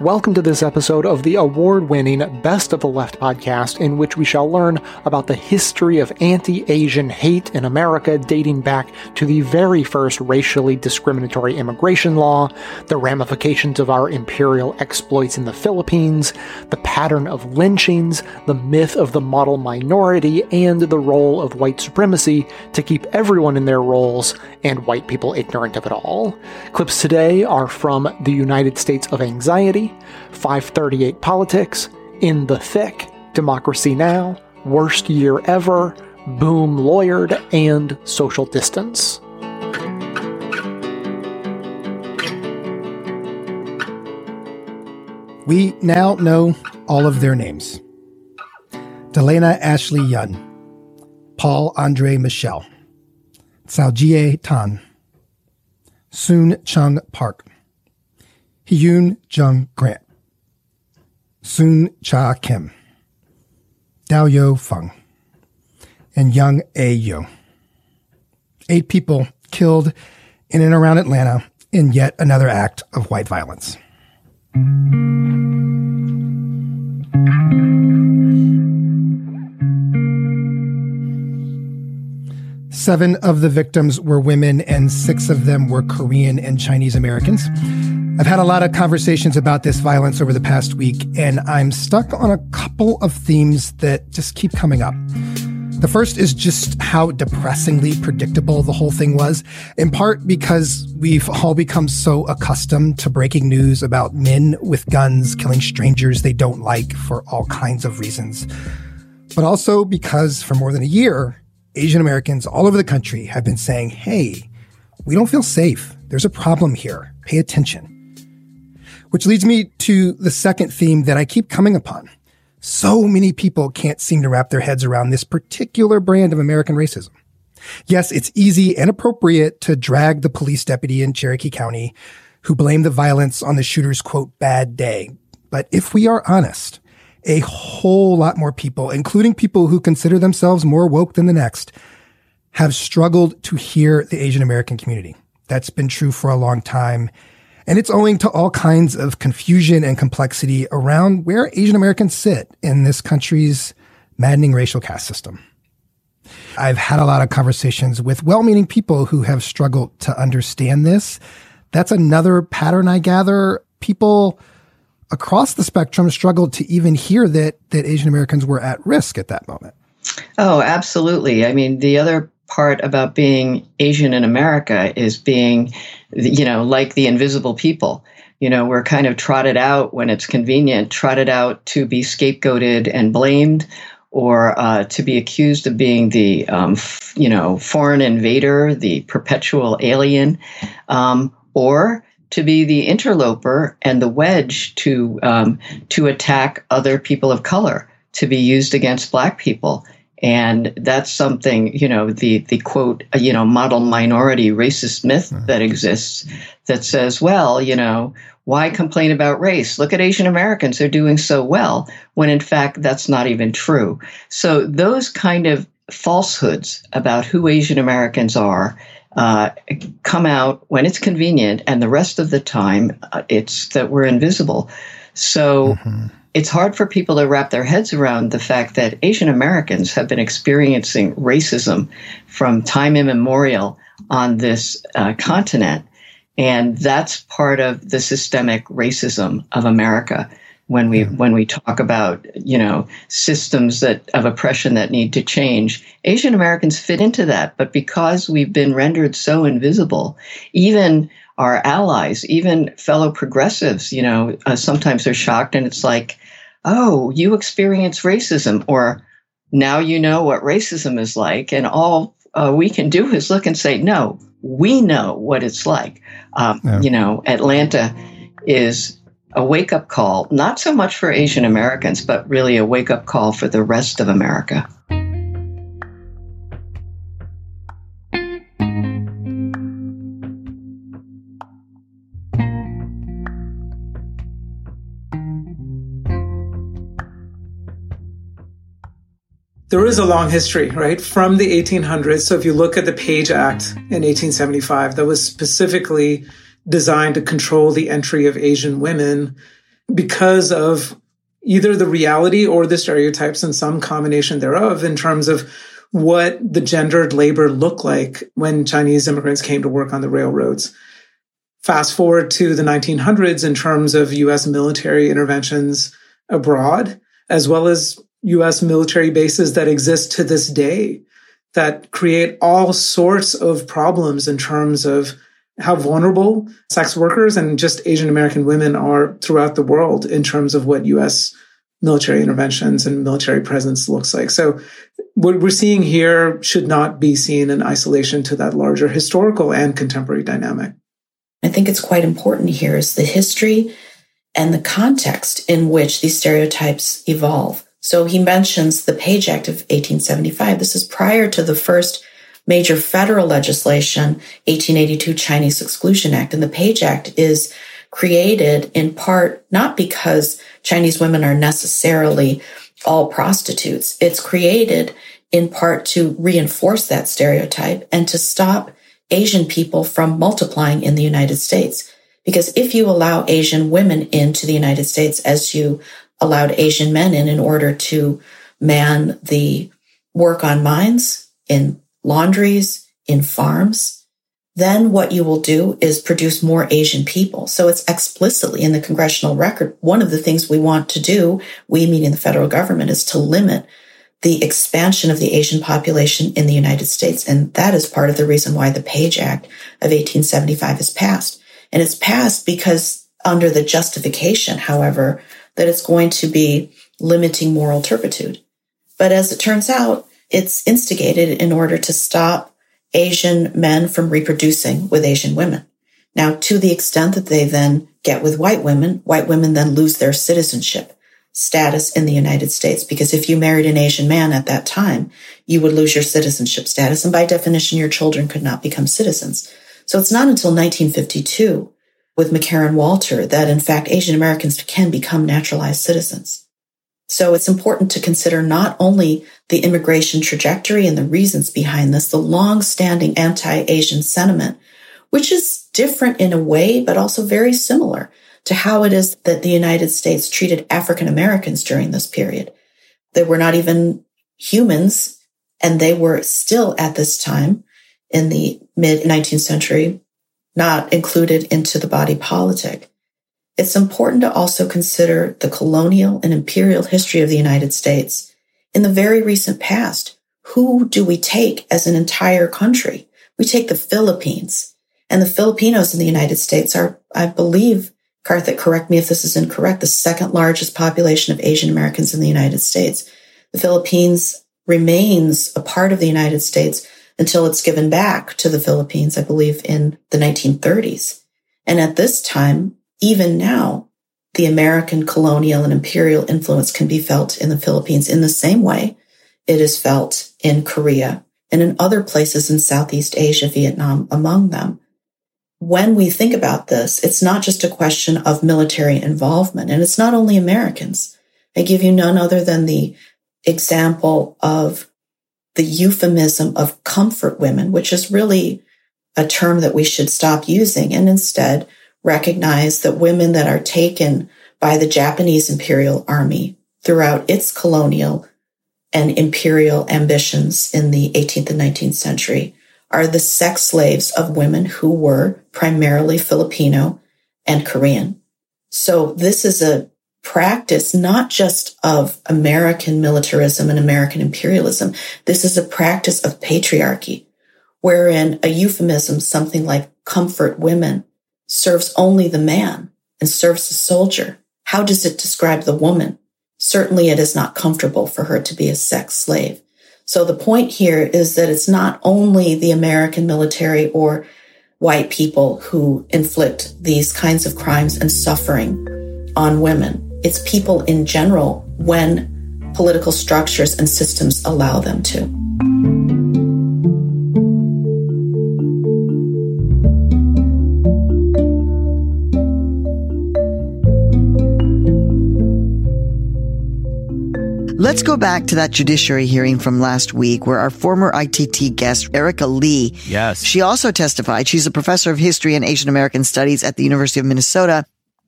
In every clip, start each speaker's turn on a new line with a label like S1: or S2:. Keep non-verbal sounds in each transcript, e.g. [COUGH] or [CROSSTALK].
S1: Welcome to this episode of the award winning Best of the Left podcast, in which we shall learn about the history of anti Asian hate in America dating back to the very first racially discriminatory immigration law, the ramifications of our imperial exploits in the Philippines, the pattern of lynchings, the myth of the model minority, and the role of white supremacy to keep everyone in their roles and white people ignorant of it all. Clips today are from The United States of Anxiety. 538 Politics, In the Thick, Democracy Now!, Worst Year Ever, Boom Lawyered, and Social Distance.
S2: We now know all of their names Delaina Ashley Yaun, Paul Andre Michel, Jie Tan, Soon Chung Park, Hyun Jung Grant, Suncha Kim, Daoyou Feng, and Yong Ae Yue. Eight people killed in and around Atlanta in yet another act of white violence. Seven of the victims were women, and six of them were Korean and Chinese Americans. I've had a lot of conversations about this violence over the past week, and I'm stuck on a couple of themes that just keep coming up. The first is just how depressingly predictable the whole thing was, in part because we've all become so accustomed to breaking news about men with guns killing strangers they don't like for all kinds of reasons. But also because for more than a year, Asian Americans all over the country have been saying, hey, we don't feel safe. There's a problem here. Pay attention. Which leads me to the second theme that I keep coming upon. So many people can't seem to wrap their heads around this particular brand of American racism. Yes, it's easy and appropriate to drag the police deputy in Cherokee County who blamed the violence on the shooter's quote, bad day. But if we are honest, a whole lot more people, including people who consider themselves more woke than the next, have struggled to hear the Asian American community. That's been true for a long time. And it's owing to all kinds of confusion and complexity around where Asian Americans sit in this country's maddening racial caste system. I've had a lot of conversations with well-meaning people who have struggled to understand this. That's another pattern I gather. People across the spectrum struggled to even hear that that Asian Americans were at risk at that moment.
S3: Oh, absolutely. I mean, the other part about being Asian in America is being, you know, like the invisible people. You know, we're kind of trotted out when it's convenient, trotted out to be scapegoated and blamed, or uh, to be accused of being the, um, f- you know, foreign invader, the perpetual alien, um, or to be the interloper and the wedge to um, to attack other people of color, to be used against black people and that's something you know the the quote you know model minority racist myth that exists that says well you know why complain about race? Look at asian americans. They're doing so well when in fact that's not even true. So those kind of falsehoods about who asian americans are uh, come out when it's convenient and the rest of the time uh, it's that we're invisible. So mm-hmm it's hard for people to wrap their heads around the fact that Asian Americans have been experiencing racism from time immemorial on this uh, continent. And that's part of the systemic racism of America when we when we talk about you know systems that of oppression that need to change asian americans fit into that but because we've been rendered so invisible even our allies even fellow progressives you know uh, sometimes they're shocked and it's like oh, you experience racism, or now you know what racism is like. And all uh, we can do is look and say, no, we know what it's like. Um, yeah. You know, Atlanta is a wake up call, not so much for Asian Americans, but really a wake up call for the rest of America.
S4: There is a long history, right, from the 1800s. So if you look at the Page Act in 1875, that was specifically designed to control the entry of Asian women because of either the reality or the stereotypes and some combination thereof in terms of what the gendered labor looked like when Chinese immigrants came to work on the railroads. Fast forward to the 1900s in terms of US military interventions abroad, as well as US military bases that exist to this day that create all sorts of problems in terms of how vulnerable sex workers and just Asian American women are throughout the world in terms of what US military interventions and military presence looks like. So what we're seeing here should not be seen in isolation to that larger historical and contemporary dynamic.
S5: I think it's quite important here is the history and the context in which these stereotypes evolve. So he mentions the Page Act of 1875. This is prior to the first major federal legislation, 1882 Chinese Exclusion Act. And the Page Act is created in part not because Chinese women are necessarily all prostitutes. It's created in part to reinforce that stereotype and to stop Asian people from multiplying in the United States. Because if you allow Asian women into the United States as you allowed Asian men in in order to man the work on mines, in laundries, in farms, then what you will do is produce more Asian people. So it's explicitly in the congressional record. One of the things we want to do, we meaning the federal government, is to limit the expansion of the Asian population in the United States. And that is part of the reason why the Page Act of 1875 is passed. And it's passed because under the justification, however, that it's going to be limiting moral turpitude. But as it turns out, it's instigated in order to stop Asian men from reproducing with Asian women. Now, to the extent that they then get with white women, white women then lose their citizenship status in the United States. Because if you married an Asian man at that time, you would lose your citizenship status. And by definition, your children could not become citizens. So it's not until 1952 with McCarran Walter that in fact Asian Americans can become naturalized citizens. So it's important to consider not only the immigration trajectory and the reasons behind this, the long-standing anti-Asian sentiment, which is different in a way, but also very similar to how it is that the United States treated African Americans during this period. They were not even humans, and they were still at this time in the mid 19th century not included into the body politic. It's important to also consider the colonial and imperial history of the United States. In the very recent past, who do we take as an entire country? We take the Philippines. And the Filipinos in the United States are, I believe, Karthick, correct me if this is incorrect, the second largest population of Asian Americans in the United States. The Philippines remains a part of the United States until it's given back to the Philippines, I believe, in the 1930s. And at this time, even now, the American colonial and imperial influence can be felt in the Philippines in the same way it is felt in Korea and in other places in Southeast Asia, Vietnam among them when we think about this, it's not just a question of military involvement, and it's not only Americans. I give you none other than the example of the euphemism of comfort women, which is really a term that we should stop using and instead recognize that women that are taken by the Japanese Imperial Army throughout its colonial and imperial ambitions in the 18th and 19th century are the sex slaves of women who were primarily Filipino and Korean. So this is a practice not just of American militarism and American imperialism. This is a practice of patriarchy, wherein a euphemism, something like comfort women, serves only the man and serves the soldier. How does it describe the woman? Certainly it is not comfortable for her to be a sex slave. So the point here is that it's not only the American military or white people who inflict these kinds of crimes and suffering on women. It's people in general when political structures and systems allow them to.
S6: Let's go back to that judiciary hearing from last week where our former ITT guest, Erika Lee.
S7: Yes.
S6: She also testified. She's a professor of history and Asian American studies at the University of Minnesota.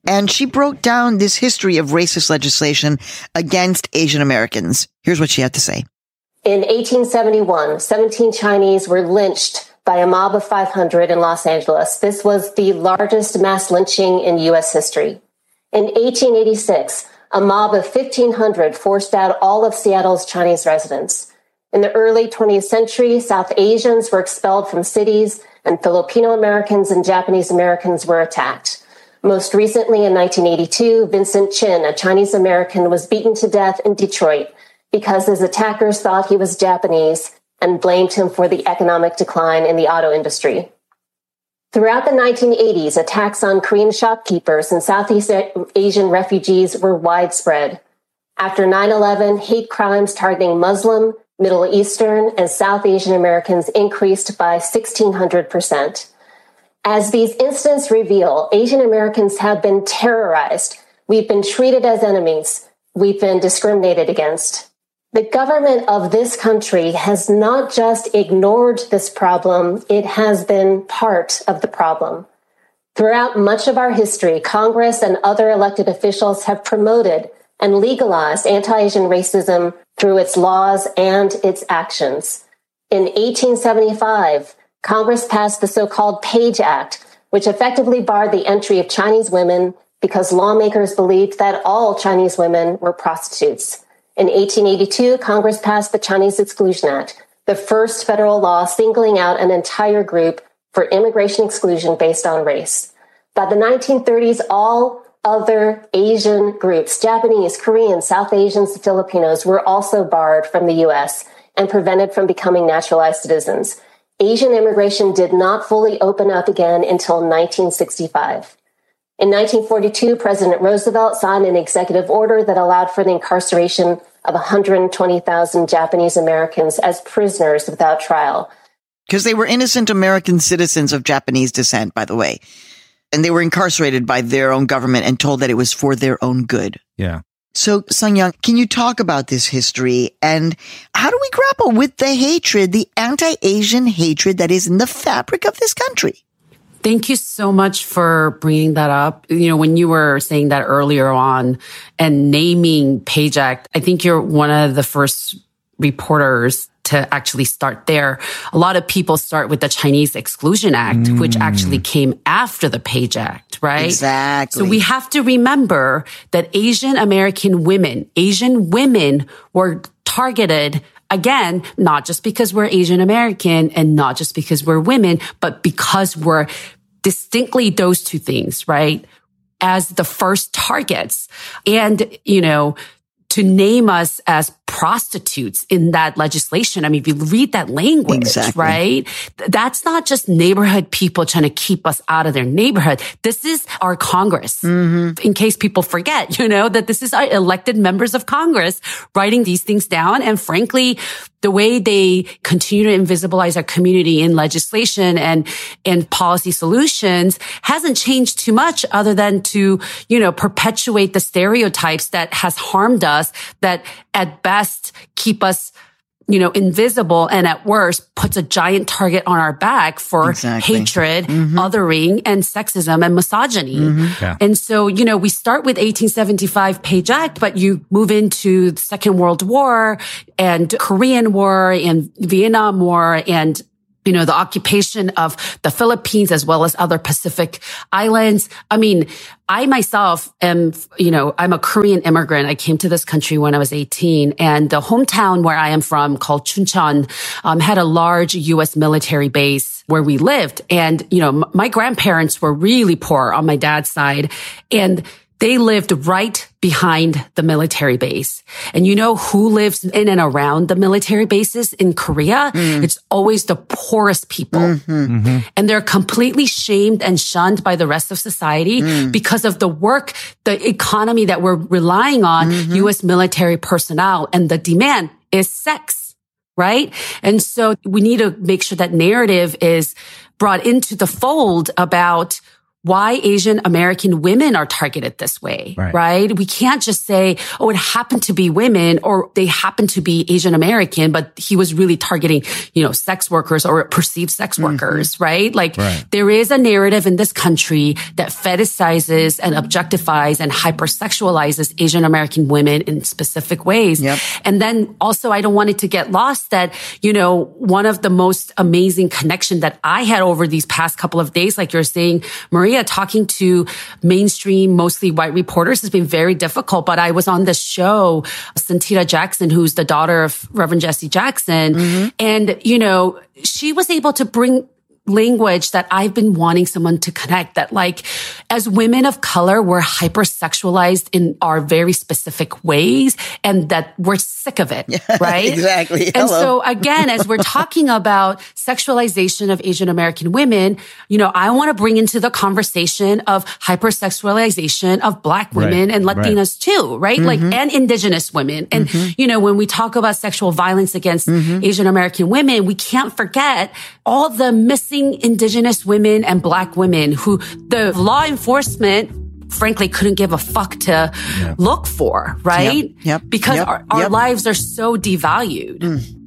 S6: And she broke down this history of racist legislation against Asian Americans. Here's what she had to say.
S7: In 1871, 17 Chinese were lynched by a mob of 500 in Los Angeles. This was the largest mass lynching in U.S. history. In 1886, a mob of 1,500 forced out all of Seattle's Chinese residents. In the early 20th century, South Asians were expelled from cities, and Filipino Americans and Japanese Americans were attacked. Most recently, in 1982, Vincent Chin, a Chinese American, was beaten to death in Detroit because his attackers thought he was Japanese and blamed him for the economic decline in the auto industry. Throughout the 1980s, attacks on Korean shopkeepers and Southeast Asian refugees were widespread. After 9-11, hate crimes targeting Muslim, Middle Eastern, and South Asian Americans increased by 1600%. As these incidents reveal, Asian Americans have been terrorized. We've been treated as enemies. We've been discriminated against. The government of this country has not just ignored this problem, it has been part of the problem. Throughout much of our history, Congress and other elected officials have promoted and legalized anti-Asian racism through its laws and its actions. In 1875, Congress passed the so-called Page Act, which effectively barred the entry of Chinese women because lawmakers believed that all Chinese women were prostitutes. In 1882, Congress passed the Chinese Exclusion Act, the first federal law singling out an entire group for immigration exclusion based on race. By the 1930s, all other Asian groups, Japanese, Korean, South Asians, Filipinos, were also barred from the U.S. and prevented from becoming naturalized citizens. Asian immigration did not fully open up again until 1965. In 1942, President Roosevelt signed an executive order that allowed for the incarceration of 120,000 Japanese Americans as prisoners without trial.
S6: Because they were innocent American citizens of Japanese descent, by the way. And they were incarcerated by their own government and told that it was for their own good.
S8: Yeah.
S6: So, Sung Yeon, can you talk about this history and how do we grapple with the hatred, the anti-Asian hatred that is in the fabric of this country?
S9: Thank you so much for bringing that up. You know, when you were saying that earlier on and naming Page Act, I think you're one of the first reporters to actually start there. A lot of people start with the Chinese Exclusion Act, mm. which actually came after the Page Act, right?
S6: Exactly.
S9: So we have to remember that Asian American women, Asian women were targeted again, not just because we're Asian American and not just because we're women, but because we're distinctly those two things, right? As the first targets. And, you know, to name us as prostitutes in that legislation. I mean, if you read that language, exactly. right? That's not just neighborhood people trying to keep us out of their neighborhood. This is our Congress. Mm-hmm. In case people forget, [LAUGHS] you know, that this is our elected members of Congress writing these things down. And frankly, the way they continue to invisibilize our community in legislation and, and policy solutions hasn't changed too much other than to, you know, perpetuate the stereotypes that has harmed us that at best keep us you know, invisible and at worst puts a giant target on our back for exactly. hatred, mm-hmm. othering and sexism and misogyny. Mm-hmm. Yeah. And so, you know, we start with 1875 Page Act, but you move into the Second World War and Korean War and Vietnam War and you know, the occupation of the Philippines as well as other Pacific islands. I mean, I myself am, you know, I'm a Korean immigrant. I came to this country when I was 18 and the hometown where I am from called Chuncheon um, had a large U.S. military base where we lived. And, you know, m- my grandparents were really poor on my dad's side and they lived right behind the military base. And you know who lives in and around the military bases in Korea? Mm. It's always the poorest people. Mm-hmm. Mm-hmm. And they're completely shamed and shunned by the rest of society mm. because of the work, the economy that we're relying on mm-hmm. U.S. military personnel and the demand is sex. Right. And so we need to make sure that narrative is brought into the fold about why Asian American women are targeted this way, right. right. We can't just say, oh, it happened to be women or they happen to be Asian American, but he was really targeting, you know, sex workers or perceived sex mm-hmm. workers, right? Like right. there is a narrative in this country that fetishizes and objectifies and hypersexualizes Asian American women in specific ways. Yep. And then also I don't want it to get lost that, you know, one of the most amazing connection that I had over these past couple of days, like you're saying, Maria, Talking to mainstream, mostly white reporters has been very difficult. But I was on the show, Santita Jackson, who's the daughter of Reverend Jesse Jackson. Mm-hmm. And, you know, she was able to bring language that I've been wanting someone to connect that like as women of color, we're hypersexualized in our very specific ways and that we're sick of it. [LAUGHS] Right.
S6: exactly.
S9: And Hello. so again, as we're [LAUGHS] talking about sexualization of Asian American women, you know, I want to bring into the conversation of hypersexualization of black women right. and Latinas right. too, right? Mm-hmm. Like, and indigenous women. And, mm-hmm. you know, when we talk about sexual violence against mm-hmm. Asian American women, we can't forget all the missing indigenous women and black women who the law enforcement frankly couldn't give a fuck to yeah. look for, right?
S6: Yep. yep.
S9: Because
S6: yep.
S9: our, our yep. lives are so devalued. Mm.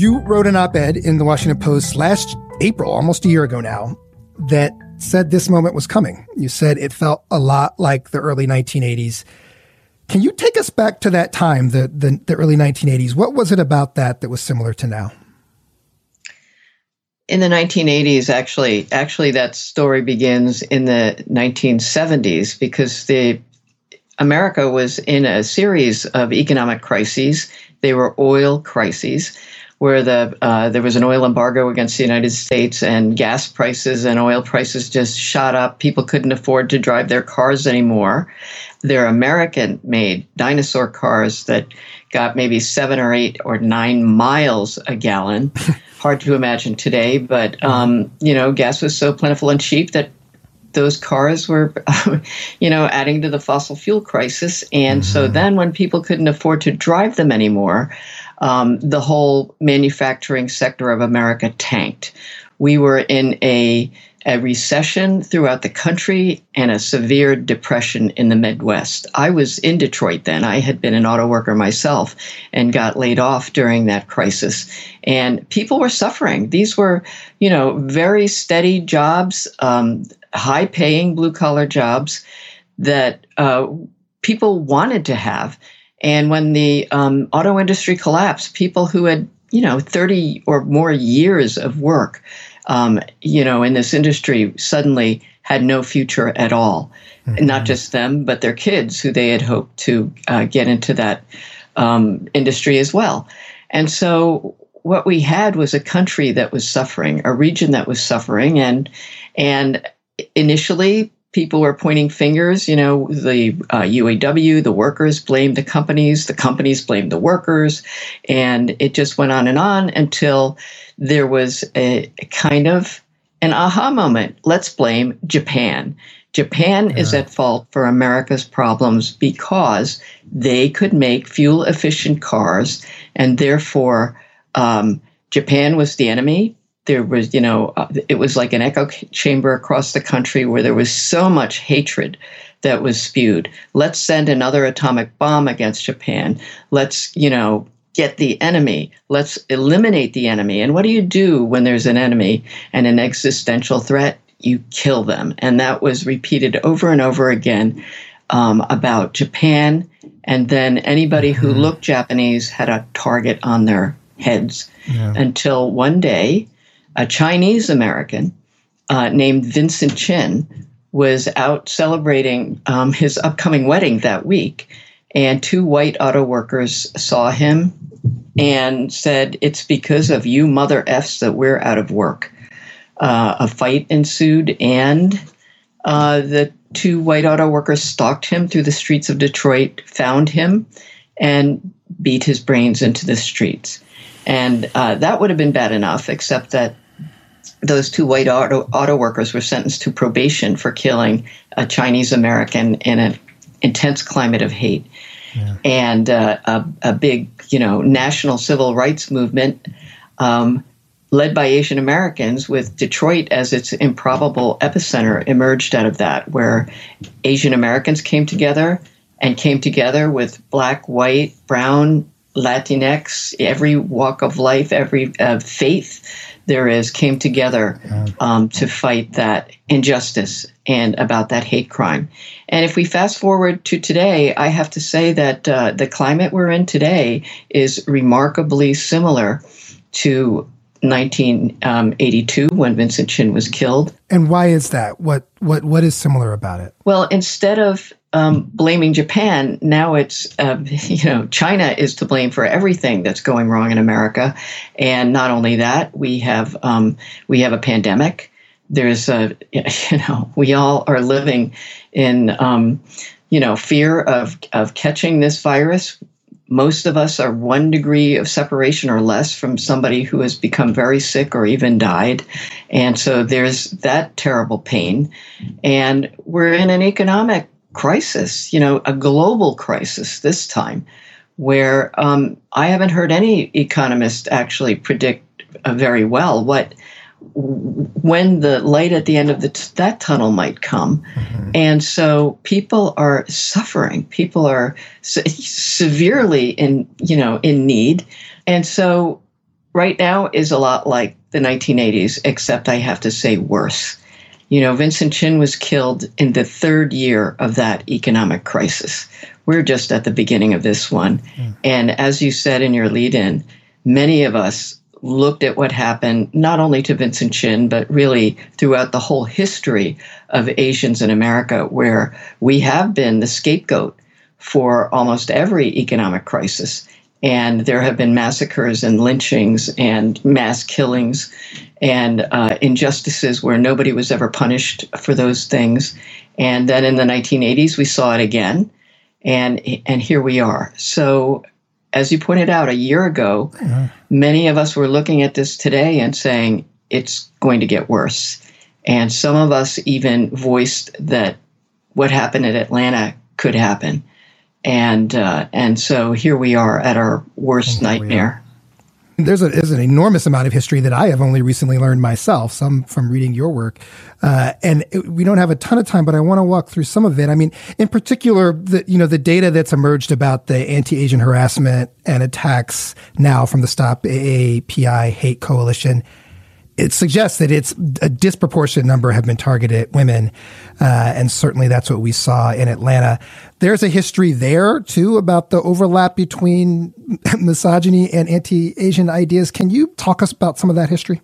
S2: You wrote an op ed in the Washington Post last April, almost a year ago now, that said this moment was coming. You said it felt a lot like the early 1980s. Can you take us back to that time, the, the, the early 1980s? What was it about that that was similar to now?
S3: in the 1980s actually actually that story begins in the 1970s because the America was in a series of economic crises they were oil crises where the uh, there was an oil embargo against the United States and gas prices and oil prices just shot up. People couldn't afford to drive their cars anymore. They're American made dinosaur cars that got maybe seven or eight or nine miles a gallon. [LAUGHS] Hard to imagine today, but um, you know, gas was so plentiful and cheap that those cars were, [LAUGHS] you know, adding to the fossil fuel crisis. And mm-hmm. so then when people couldn't afford to drive them anymore, um, the whole manufacturing sector of America tanked. We were in a, a recession throughout the country and a severe depression in the Midwest. I was in Detroit then. I had been an auto worker myself and got laid off during that crisis. And people were suffering. These were, you know, very steady jobs, um, high paying blue collar jobs that uh, people wanted to have. And when the um, auto industry collapsed, people who had, you know, 30 or more years of work, um, you know, in this industry suddenly had no future at all. Mm-hmm. Not just them, but their kids who they had hoped to uh, get into that um, industry as well. And so what we had was a country that was suffering, a region that was suffering, and and initially people were pointing fingers. You know, the uh, UAW, the workers blamed the companies, the companies blamed the workers, and it just went on and on until there was a, a kind of an aha moment. Let's blame Japan. Japan yeah. is at fault for America's problems because they could make fuel efficient cars, and therefore um, Japan was the enemy there was, you know, uh, it was like an echo chamber across the country where there was so much hatred that was spewed. Let's send another atomic bomb against Japan. Let's, you know, get the enemy. Let's eliminate the enemy. And what do you do when there's an enemy and an existential threat? You kill them. And that was repeated over and over again um, about Japan. And then anybody who mm-hmm. looked Japanese had a target on their heads yeah. until one day a Chinese American uh, named Vincent Chin was out celebrating um, his upcoming wedding that week, and two white auto workers saw him and said, It's because of you mother F's that we're out of work. Uh, a fight ensued, and uh, the two white auto workers stalked him through the streets of Detroit, found him, and beat his brains into the streets. And uh, that would have been bad enough, except that those two white auto, auto workers were sentenced to probation for killing a Chinese American in an intense climate of hate. Yeah. And uh, a, a, big, you know, national civil rights movement um, led by Asian Americans, with Detroit as its improbable epicenter, emerged out of that, where Asian Americans came together and came together with black, white, brown, Latinx, every walk of life, every uh, faith there is came together um, to fight that injustice and about that hate crime. And if we fast forward to today, I have to say that uh, the climate we're in today is remarkably similar to 1982 um, when Vincent Chin was killed.
S2: And why is that? What what what is similar about it?
S3: Well, instead of um, blaming Japan, now it's uh, [LAUGHS] you know China is to blame for everything that's going wrong in America, and not only that, we have um, we have a pandemic. There's a [LAUGHS] you know we all are living in um, you know fear of of catching this virus most of us are one degree of separation or less from somebody who has become very sick or even died. And so there's that terrible pain. And we're in an economic crisis, you know, a global crisis this time, where um, I haven't heard any economist actually predict uh, very well what when the light at the end of the t- that tunnel might come. Mm-hmm. And so people are suffering. People are se- severely in, you know, in need. And so right now is a lot like the 1980s, except I have to say worse. You know, Vincent Chin was killed in the third year of that economic crisis. We're just at the beginning of this one. Mm. And as you said in your lead in, many of us looked at what happened not only to Vincent Chin, but really throughout the whole history of Asians in America, where we have been the scapegoat for almost every economic crisis. And there have been massacres and lynchings and mass killings and uh, injustices where nobody was ever punished for those things. And then in the 1980s, we saw it again. And, and here we are. So as you pointed out a year ago, many of us were looking at this today and saying it's going to get worse. And some of us even voiced that what happened at Atlanta could happen. And uh, and so here we are at our worst nightmare
S2: there's, a, there's an enormous amount of history that I have only recently learned myself, some from reading your work. Uh, and it, we don't have a ton of time, but I want to walk through some of it. I mean, in particular, the, you know, the data that's emerged about the anti-Asian harassment and attacks now from the Stop AAPI Hate Coalition it suggests that it's a disproportionate number have been targeted women, uh, and certainly that's what we saw in Atlanta. There's a history there too about the overlap between [LAUGHS] misogyny and anti-Asian ideas. Can you talk us about some of that history?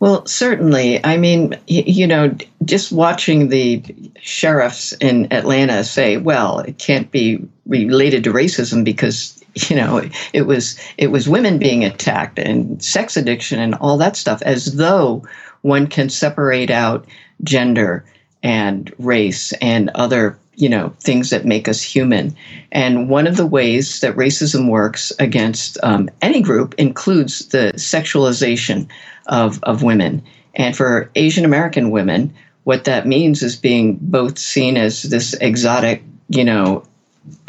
S3: Well, certainly. I mean, you know, just watching the sheriffs in Atlanta say, well, it can't be related to racism because [LAUGHS] you know it was it was women being attacked and sex addiction and all that stuff as though one can separate out gender and race and other you know things that make us human. And one of the ways that racism works against um, any group includes the sexualization of, of women. And for asian american women what that means is being both seen as this exotic you know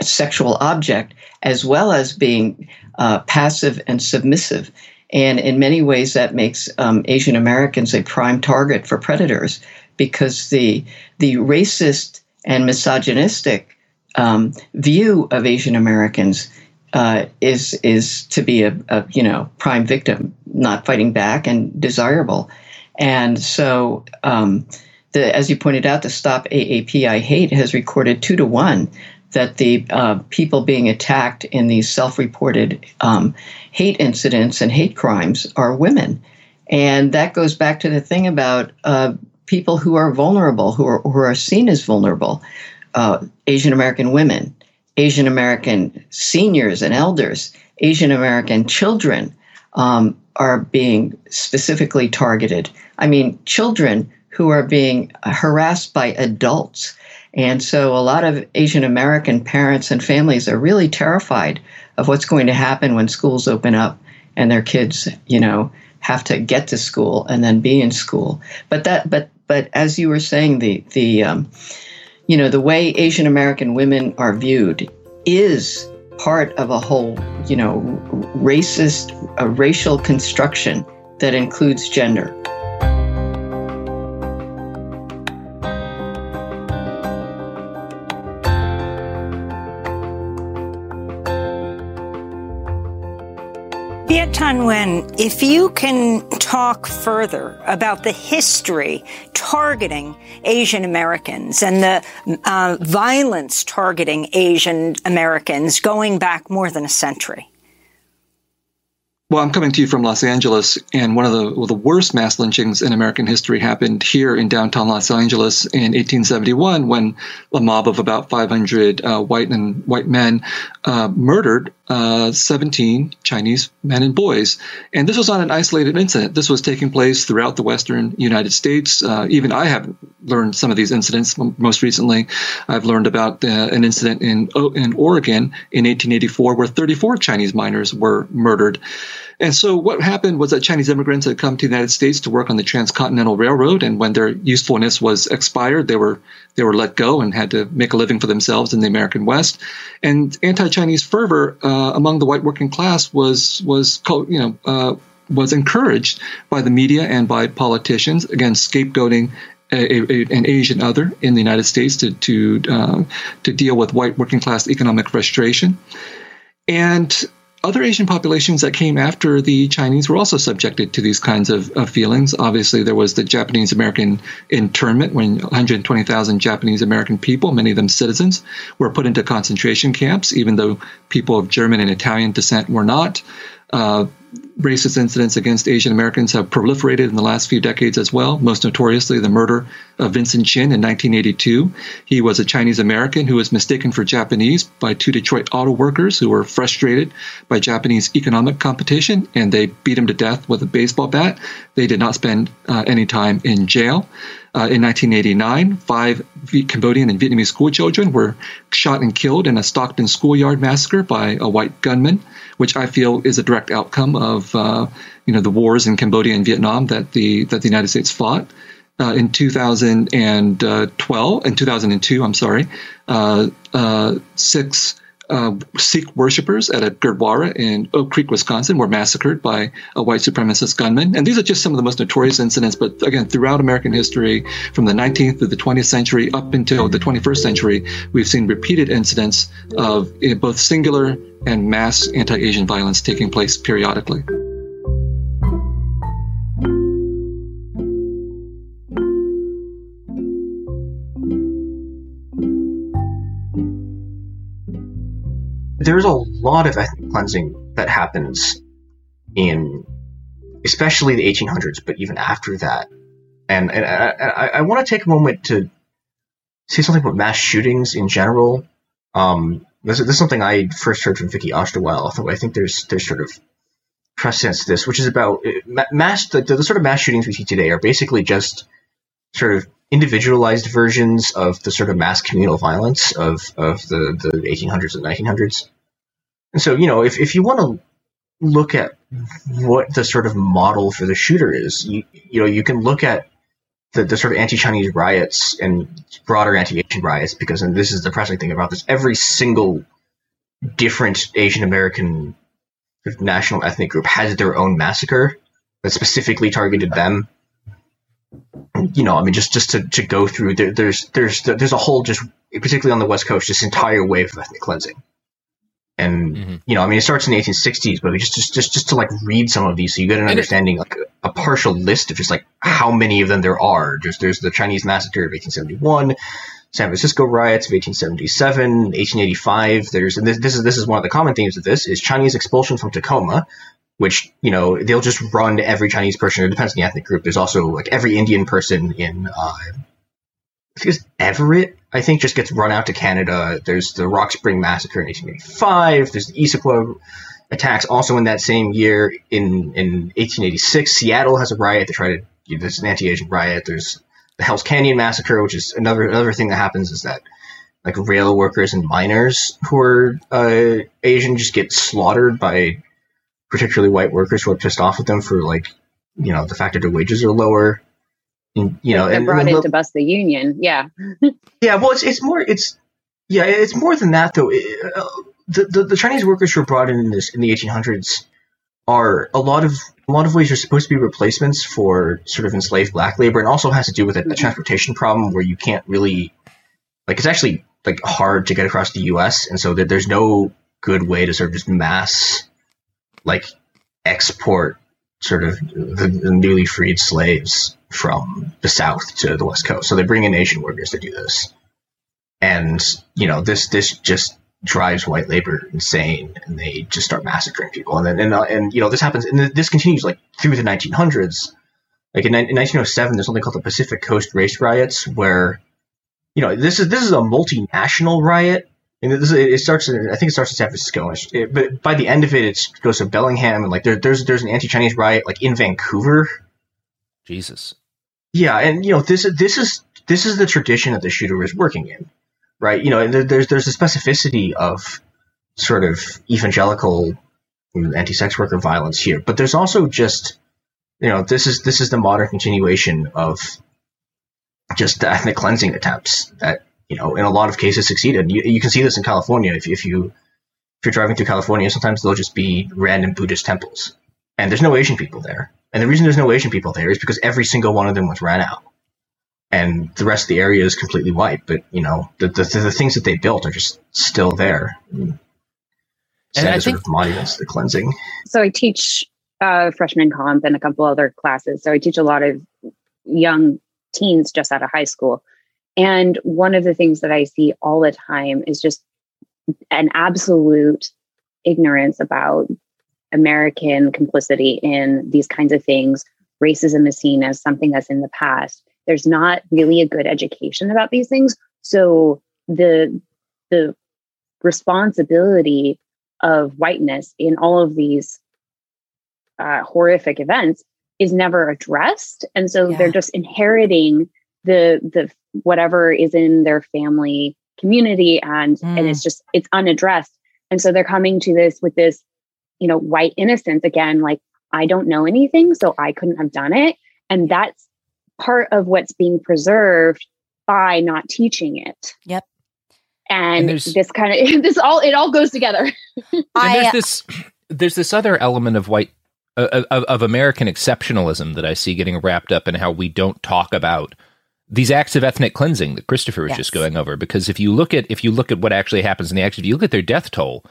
S3: sexual object as well as being uh, passive and submissive. And in many ways, that makes um, Asian Americans a prime target for predators because the the racist and misogynistic um, view of Asian Americans uh, is is to be a, a, you know prime victim, not fighting back and desirable. And so, um, the as you pointed out, the Stop AAPI Hate has recorded two to one that the uh, people being attacked in these self reported um, hate incidents and hate crimes are women. And that goes back to the thing about uh, people who are vulnerable, who are, who are seen as vulnerable uh, Asian American women, Asian American seniors and elders, Asian American children um, are being specifically targeted. I mean, children who are being harassed by adults and so a lot of Asian American parents and families are really terrified of what's going to happen when schools open up and their kids, you know, have to get to school and then be in school. But that, but but as you were saying, the the um, you know the way Asian American women are viewed is part of a whole you know racist a racial construction that includes gender.
S8: Nguyen, if you can talk further about the history targeting Asian Americans and the uh, violence targeting Asian Americans going back more than a century.
S10: Well, I'm coming to you from Los Angeles, and one of the well, the worst mass lynchings in American history happened here in downtown Los Angeles in 1871, when a mob of about 500 uh, white and white men uh, murdered uh, 17 Chinese men and boys. And this was not an isolated incident. This was taking place throughout the Western United States. Uh, even I have learned some of these incidents. Most recently, I've learned about uh, an incident in in Oregon in 1884 where 34 Chinese miners were murdered. And so what happened was that Chinese immigrants had come to the United States to work on the Transcontinental Railroad, and when their usefulness was expired, they were they were let go and had to make a living for themselves in the American West. And anti-Chinese fervor uh, among the white working class was was you know. Uh, was encouraged by the media and by politicians, again, scapegoating a, a, an Asian other in the United States to to uh, to deal with white working class economic frustration. And other Asian populations that came after the Chinese were also subjected to these kinds of, of feelings. Obviously, there was the Japanese American internment when 120,000 Japanese American people, many of them citizens, were put into concentration camps, even though people of German and Italian descent were not. Uh, racist incidents against Asian Americans have proliferated in the last few decades as well, most notoriously the murder of Vincent Chin in 1982. He was a Chinese American who was mistaken for Japanese by two Detroit auto workers who were frustrated by Japanese economic competition and they beat him to death with a baseball bat. They did not spend uh, any time in jail. Uh, in 1989, five Cambodian and Vietnamese schoolchildren were shot and killed in a Stockton schoolyard massacre by a white gunman, which I feel is a direct outcome of uh, you know the wars in Cambodia and Vietnam that the that the United States fought. Uh, in 2012, in 2002, I'm sorry, uh, uh, six uh, Sikh worshippers at a Gurdwara in Oak Creek, Wisconsin, were massacred by a white supremacist gunman. And these are just some of the most notorious incidents. But again, throughout American history, from the 19th to the 20th century up until the 21st century, we've seen repeated incidents of eh, both singular and mass anti Asian violence taking place periodically.
S11: There's a lot of ethnic cleansing that happens in especially the 1800s, but even after that. And, and I, I, I want to take a moment to say something about mass shootings in general. Um, this, this is something I first heard from Vicky Osterweil, although I think there's there's sort of precedence to this, which is about uh, mass. The, the sort of mass shootings we see today are basically just sort of individualized versions of the sort of mass communal violence of, of the, the 1800s and 1900s. And so, you know, if, if you want to look at what the sort of model for the shooter is, you, you know, you can look at the, the sort of anti-Chinese riots and broader anti-Asian riots, because, and this is the depressing thing about this, every single different Asian American national ethnic group has their own massacre that specifically targeted them you know, I mean, just just to, to go through there, there's there's there's a whole just particularly on the West Coast, this entire wave of ethnic cleansing, and mm-hmm. you know, I mean, it starts in the 1860s, but just just just just to like read some of these, so you get an understanding, like a, a, partial list of just like how many of them there are. Just there's the Chinese massacre of 1871. San Francisco riots of 1877, 1885. There's and this, this is this is one of the common themes of this is Chinese expulsion from Tacoma, which you know they'll just run to every Chinese person. It depends on the ethnic group. There's also like every Indian person in uh, because Everett, I think, just gets run out to Canada. There's the Rock Spring Massacre in 1885. There's the Issaquah attacks also in that same year. In in 1886, Seattle has a riot. They try to you know, there's an anti-Asian riot. There's the Hell's Canyon Massacre, which is another another thing that happens is that like rail workers and miners who are uh, Asian just get slaughtered by particularly white workers who are pissed off at them for like you know the fact that their wages are lower. And, you know,
S12: They're
S11: and,
S12: brought
S11: and
S12: in
S11: the-
S12: to bust the union. Yeah. [LAUGHS]
S11: yeah, well, it's it's more it's yeah, it's more than that though. It, uh, the, the the Chinese workers who are brought in in this in the 1800s are a lot of a lot of ways are supposed to be replacements for sort of enslaved black labor, and also has to do with a, a transportation problem where you can't really like it's actually like hard to get across the U.S. and so that there's no good way to sort of just mass like export sort of the, the newly freed slaves from the south to the west coast. So they bring in Asian workers to do this, and you know this this just drives white labor insane, and they just start massacring people. And then and, uh, and you know this happens, and this continues like through the 1900s. Like in, in 1907, there's something called the Pacific Coast Race Riots, where you know this is this is a multinational riot. And this it starts in, I think it starts in San Francisco, it- but by the end of it, it goes to Bellingham, and like there, there's there's an anti-Chinese riot like in Vancouver.
S13: Jesus.
S11: Yeah, and you know this is this is this is the tradition that the shooter was working in, right? You know, and there, there's there's a specificity of sort of evangelical anti-sex worker violence here, but there's also just you know this is this is the modern continuation of just the ethnic cleansing attempts that you know in a lot of cases succeeded. You, you can see this in California if if you if you're driving through California, sometimes they'll just be random Buddhist temples, and there's no Asian people there. And the reason there's no Asian people there is because every single one of them was ran out, and the rest of the area is completely white. But you know, the the, the things that they built are just still there. And
S13: And I
S11: as sort
S13: think-
S11: of monuments to the cleansing.
S12: So I teach uh, freshman comp and a couple other classes. So I teach a lot of young teens just out of high school. And one of the things that I see all the time is just an absolute ignorance about American complicity in these kinds of things. Racism is seen as something that's in the past. There's not really a good education about these things. So the the responsibility of whiteness in all of these uh, horrific events is never addressed, and so
S5: Yeah.
S12: they're just inheriting the the whatever is in their family community, and and
S5: Mm.
S12: it's just it's unaddressed, and so they're coming to this with this, you know, white innocence again, like I don't know anything, so I couldn't have done it, and that's part of what's being preserved by not teaching it.
S5: Yep.
S12: And,
S13: And
S12: this kind of [LAUGHS] this all it all goes together. [LAUGHS]
S13: And
S5: I,
S13: there's this [CLEARS THROAT] there's this other element of white uh, of, of American exceptionalism that I see getting wrapped up in how we don't talk about these acts of ethnic cleansing that Christopher was
S5: Yes.
S13: just going over. Because if you look at if you look at what actually happens in the action, if you look at their death toll,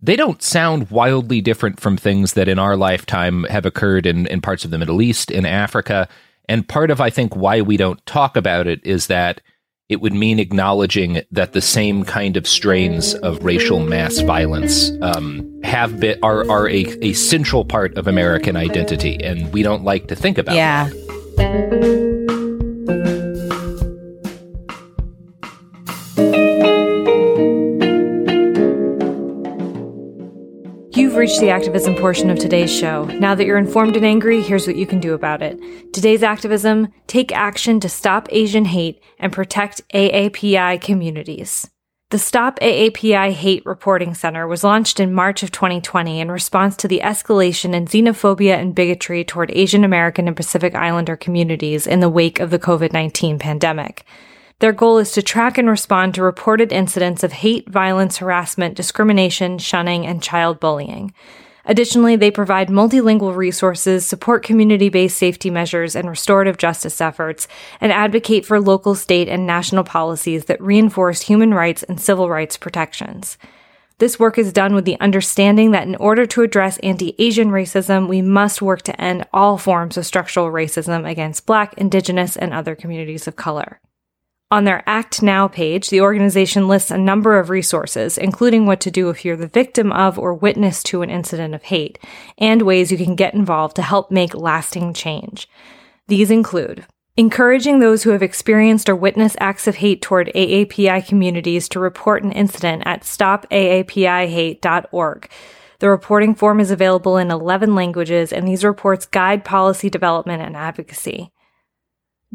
S13: they don't sound wildly different from things that in our lifetime have occurred in, in parts of the Middle East, in Africa. And part of I think why we don't talk about it is that it would mean acknowledging that the same kind of strains of racial mass violence um, have been are are a, a central part of American identity, and we don't like to think about.
S5: yeah.
S14: You've reached the activism portion of today's show. Now that you're informed and angry, here's what you can do about it. Today's activism take action to stop Asian hate and protect AAPI communities. The Stop AAPI Hate Reporting Center was launched in March of 2020 in response to the escalation in xenophobia and bigotry toward Asian American and Pacific Islander communities in the wake of the COVID 19 pandemic. Their goal is to track and respond to reported incidents of hate, violence, harassment, discrimination, shunning, and child bullying. Additionally, they provide multilingual resources, support community based safety measures and restorative justice efforts, and advocate for local, state, and national policies that reinforce human rights and civil rights protections. This work is done with the understanding that in order to address anti Asian racism, we must work to end all forms of structural racism against Black, Indigenous, and other communities of color. On their Act Now page, the organization lists a number of resources, including what to do if you're the victim of or witness to an incident of hate, and ways you can get involved to help make lasting change. These include encouraging those who have experienced or witnessed acts of hate toward AAPI communities to report an incident at stopaapihate.org. The reporting form is available in 11 languages, and these reports guide policy development and advocacy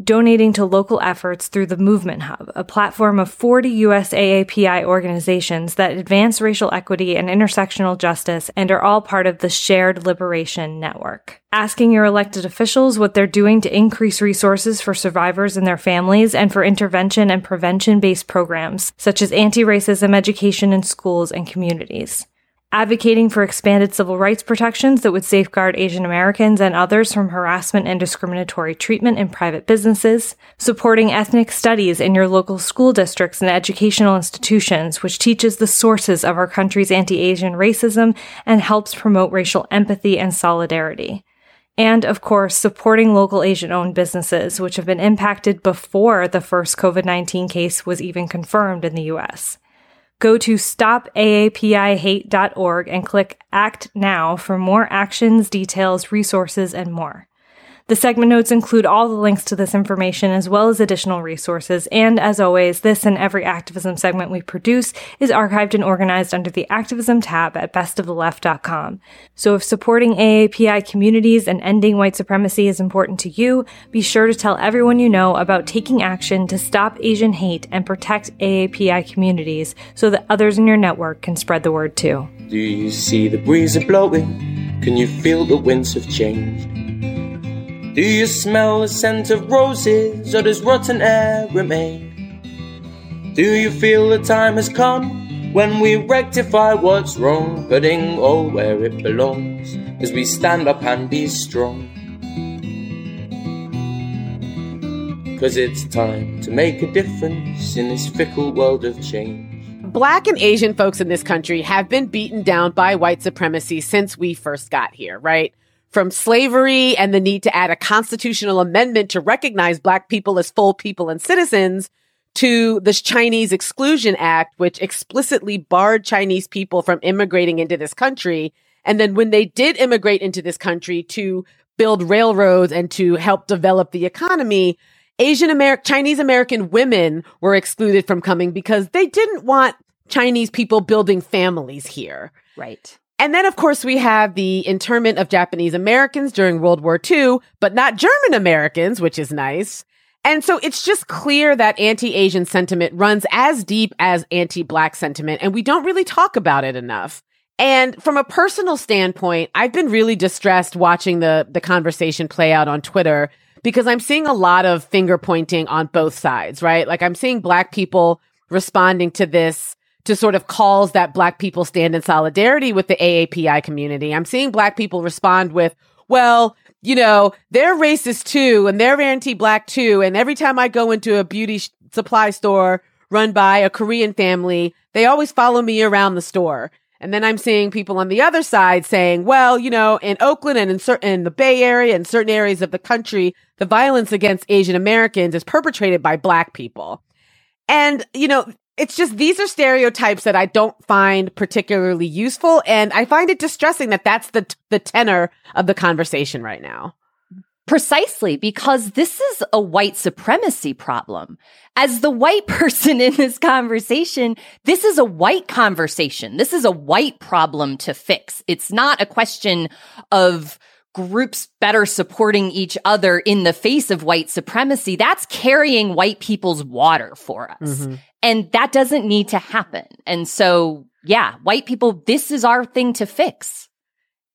S14: donating to local efforts through the Movement Hub, a platform of 40 US AAPI organizations that advance racial equity and intersectional justice and are all part of the Shared Liberation Network. Asking your elected officials what they're doing to increase resources for survivors and their families and for intervention and prevention based programs, such as anti racism education in schools and communities advocating for expanded civil rights protections that would safeguard Asian Americans and others from harassment and discriminatory treatment in private businesses, supporting ethnic studies in your local school districts and educational institutions, which teaches the sources of our country's anti-Asian racism and helps promote racial empathy and solidarity. And of course, supporting local Asian owned businesses, which have been impacted before the first COVID 19 case was even confirmed in the US. Go to stopaapihate.org and click Act Now for more actions, details, resources, and more. The segment notes include all the links to this information as well as additional resources. And as always, this and every activism segment we produce is archived and organized under the activism tab at bestoftheleft.com. So if supporting AAPI communities and ending white supremacy is important to you, be sure to tell everyone you know about taking action to stop Asian hate and protect AAPI communities so that others in your network can spread the word too.
S15: Do you see the breeze blowing? Can you feel the winds have changed? Do you smell the scent of roses, or does rotten air remain? Do you feel the time has come when we rectify what's wrong, putting all where it belongs as we stand up and be strong? Cause it's time to make a difference in this fickle world of change.
S16: Black and Asian folks in this country have been beaten down by white supremacy since we first got here, right? From slavery and the need to add a constitutional amendment to recognize black people as full people and citizens to the Chinese Exclusion Act, which explicitly barred Chinese people from immigrating into this country. And then when they did immigrate into this country to build railroads and to help develop the economy, Asian American, Chinese American women were excluded from coming because they didn't want Chinese people building families here.
S17: Right.
S16: And then, of course, we have the internment of Japanese Americans during World War II, but not German Americans, which is nice. And so it's just clear that anti Asian sentiment runs as deep as anti Black sentiment, and we don't really talk about it enough. And from a personal standpoint, I've been really distressed watching the, the conversation play out on Twitter because I'm seeing a lot of finger pointing on both sides, right? Like I'm seeing Black people responding to this to sort of calls that black people stand in solidarity with the AAPI community. I'm seeing black people respond with, well, you know, they're racist too, and they're anti-black too. And every time I go into a beauty sh- supply store run by a Korean family, they always follow me around the store. And then I'm seeing people on the other side saying, well, you know, in Oakland and in certain in the Bay Area and certain areas of the country, the violence against Asian Americans is perpetrated by black people. And, you know, it's just these are stereotypes that I don't find particularly useful, and I find it distressing that that's the the tenor of the conversation right now.
S17: Precisely because this is a white supremacy problem. As the white [LAUGHS] person in this conversation, this is a white conversation. This is a white problem to fix. It's not a question of groups better supporting each other in the face of white supremacy, that's carrying white people's water for us. Mm-hmm. And that doesn't need to happen. And so, yeah, white people, this is our thing to fix.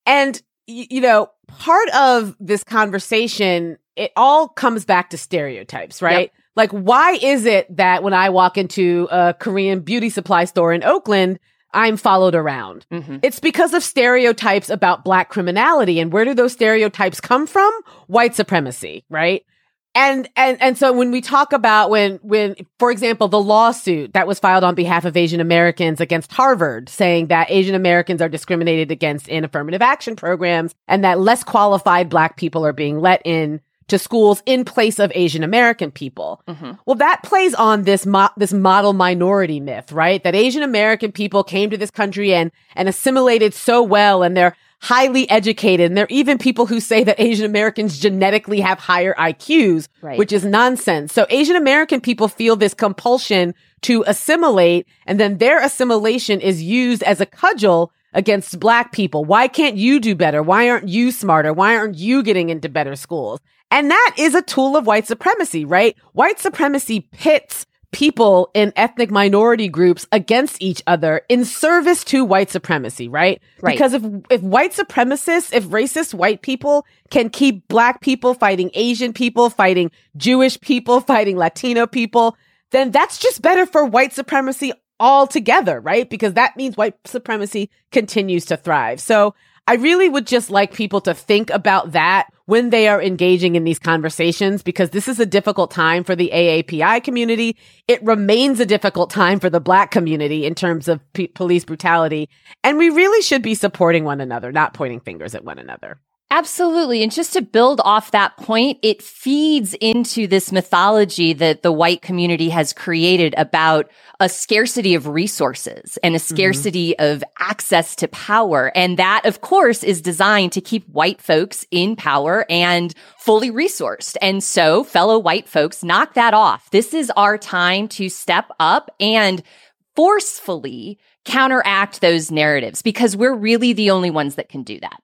S16: And, you know, part of this conversation, it all comes back to stereotypes, right? Yep. Like, why is it that when I walk into a Korean beauty supply store in Oakland, I'm followed around. Mm-hmm. It's because of stereotypes about black criminality. And where do those stereotypes come from? White supremacy, right? And, and, and so when we talk about when, when, for example, the lawsuit that was filed on behalf of Asian Americans against Harvard saying that Asian Americans are discriminated against in affirmative action programs and that less qualified black people are being let in to schools in place of Asian American people. Mm-hmm. Well, that plays on this mo- this model minority myth, right? That Asian American people came to this country and and assimilated so well, and they're highly educated. And there are even people who say that Asian Americans genetically have higher IQs, right. which is nonsense. So Asian American people feel this compulsion to assimilate, and then their assimilation is used as a cudgel against black people. Why can't you do better? Why aren't you smarter? Why aren't you getting into better schools? And that is a tool of white supremacy, right? White supremacy pits people in ethnic minority groups against each other in service to white supremacy, right?
S17: Right.
S16: Because if if white supremacists, if racist white people can keep black people fighting Asian people, fighting Jewish people, [LAUGHS] fighting Latino people, then that's just better for white supremacy altogether, right? Because that means white supremacy continues to thrive. So I really would just like people to think about that when they are engaging in these conversations because this is a difficult time for the AAPI community. It remains a difficult time for the black community in terms of p- police brutality. And we really should be supporting one another, not pointing fingers at one another.
S17: Absolutely. And just to build off that point, it feeds into this mythology that the white community has created about a scarcity of resources and a scarcity mm-hmm. of access to power. And that, of course, is designed to keep white folks in power and fully resourced. And so fellow white folks knock that off. This is our time to step up and forcefully counteract those narratives because we're really the only ones that can do that.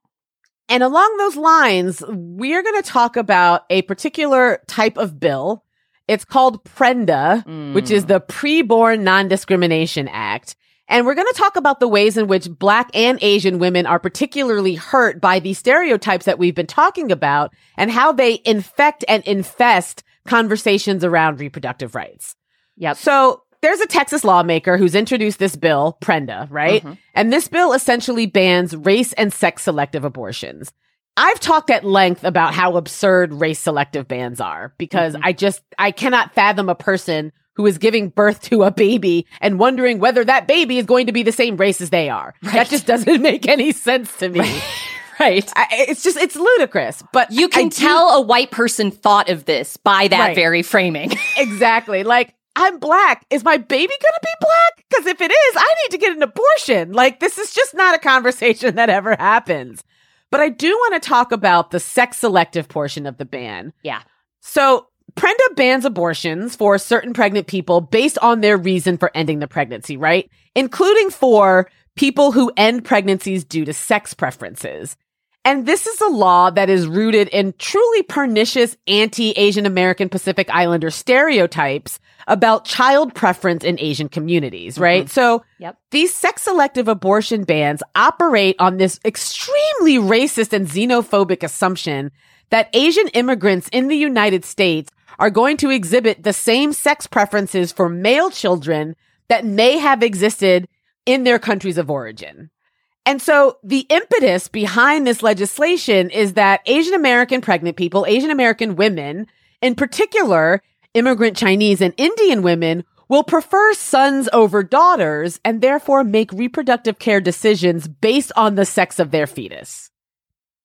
S16: And along those lines, we are going to talk about a particular type of bill. It's called PRENDA, mm. which is the Preborn Non Discrimination Act. And we're going to talk about the ways in which Black and Asian women are particularly hurt by these stereotypes that we've been talking about and how they infect and infest conversations around reproductive rights.
S17: Yep.
S16: So there's a Texas lawmaker who's introduced this bill, Prenda, right? Mm-hmm. And this bill essentially bans race and sex selective abortions. I've talked at length about how absurd race selective bans are because mm-hmm. I just, I cannot fathom a person who is giving birth to a baby and wondering whether that baby is going to be the same race as they are. Right. That just doesn't [LAUGHS] make any sense to me.
S17: Right. [LAUGHS] right.
S16: I, it's just, it's ludicrous. But
S17: you can
S16: I
S17: tell
S16: do,
S17: a white person thought of this by that
S16: right.
S17: very framing. [LAUGHS]
S16: exactly. Like, I'm black. Is my baby gonna be black? Because if it is, I need to get an abortion. Like, this is just not a conversation [LAUGHS] that ever happens. But I do want to talk about the sex selective portion of the ban.
S17: Yeah.
S16: So, Prenda bans abortions for certain pregnant people based on their reason for ending the pregnancy, right? Including for people who end pregnancies due to sex preferences. And this is a law that is rooted in truly pernicious anti-Asian American Pacific Islander stereotypes about child preference in Asian communities, right? Mm-hmm. So
S17: yep.
S16: these sex selective abortion bans operate on this extremely racist and xenophobic assumption that Asian immigrants in the United States are going to exhibit the same sex preferences for male children that may have existed in their countries of origin. And so the impetus behind this legislation is that Asian American pregnant people, Asian American women, in particular, immigrant Chinese and Indian women, will prefer sons over daughters and therefore make reproductive care decisions based on the sex of their fetus.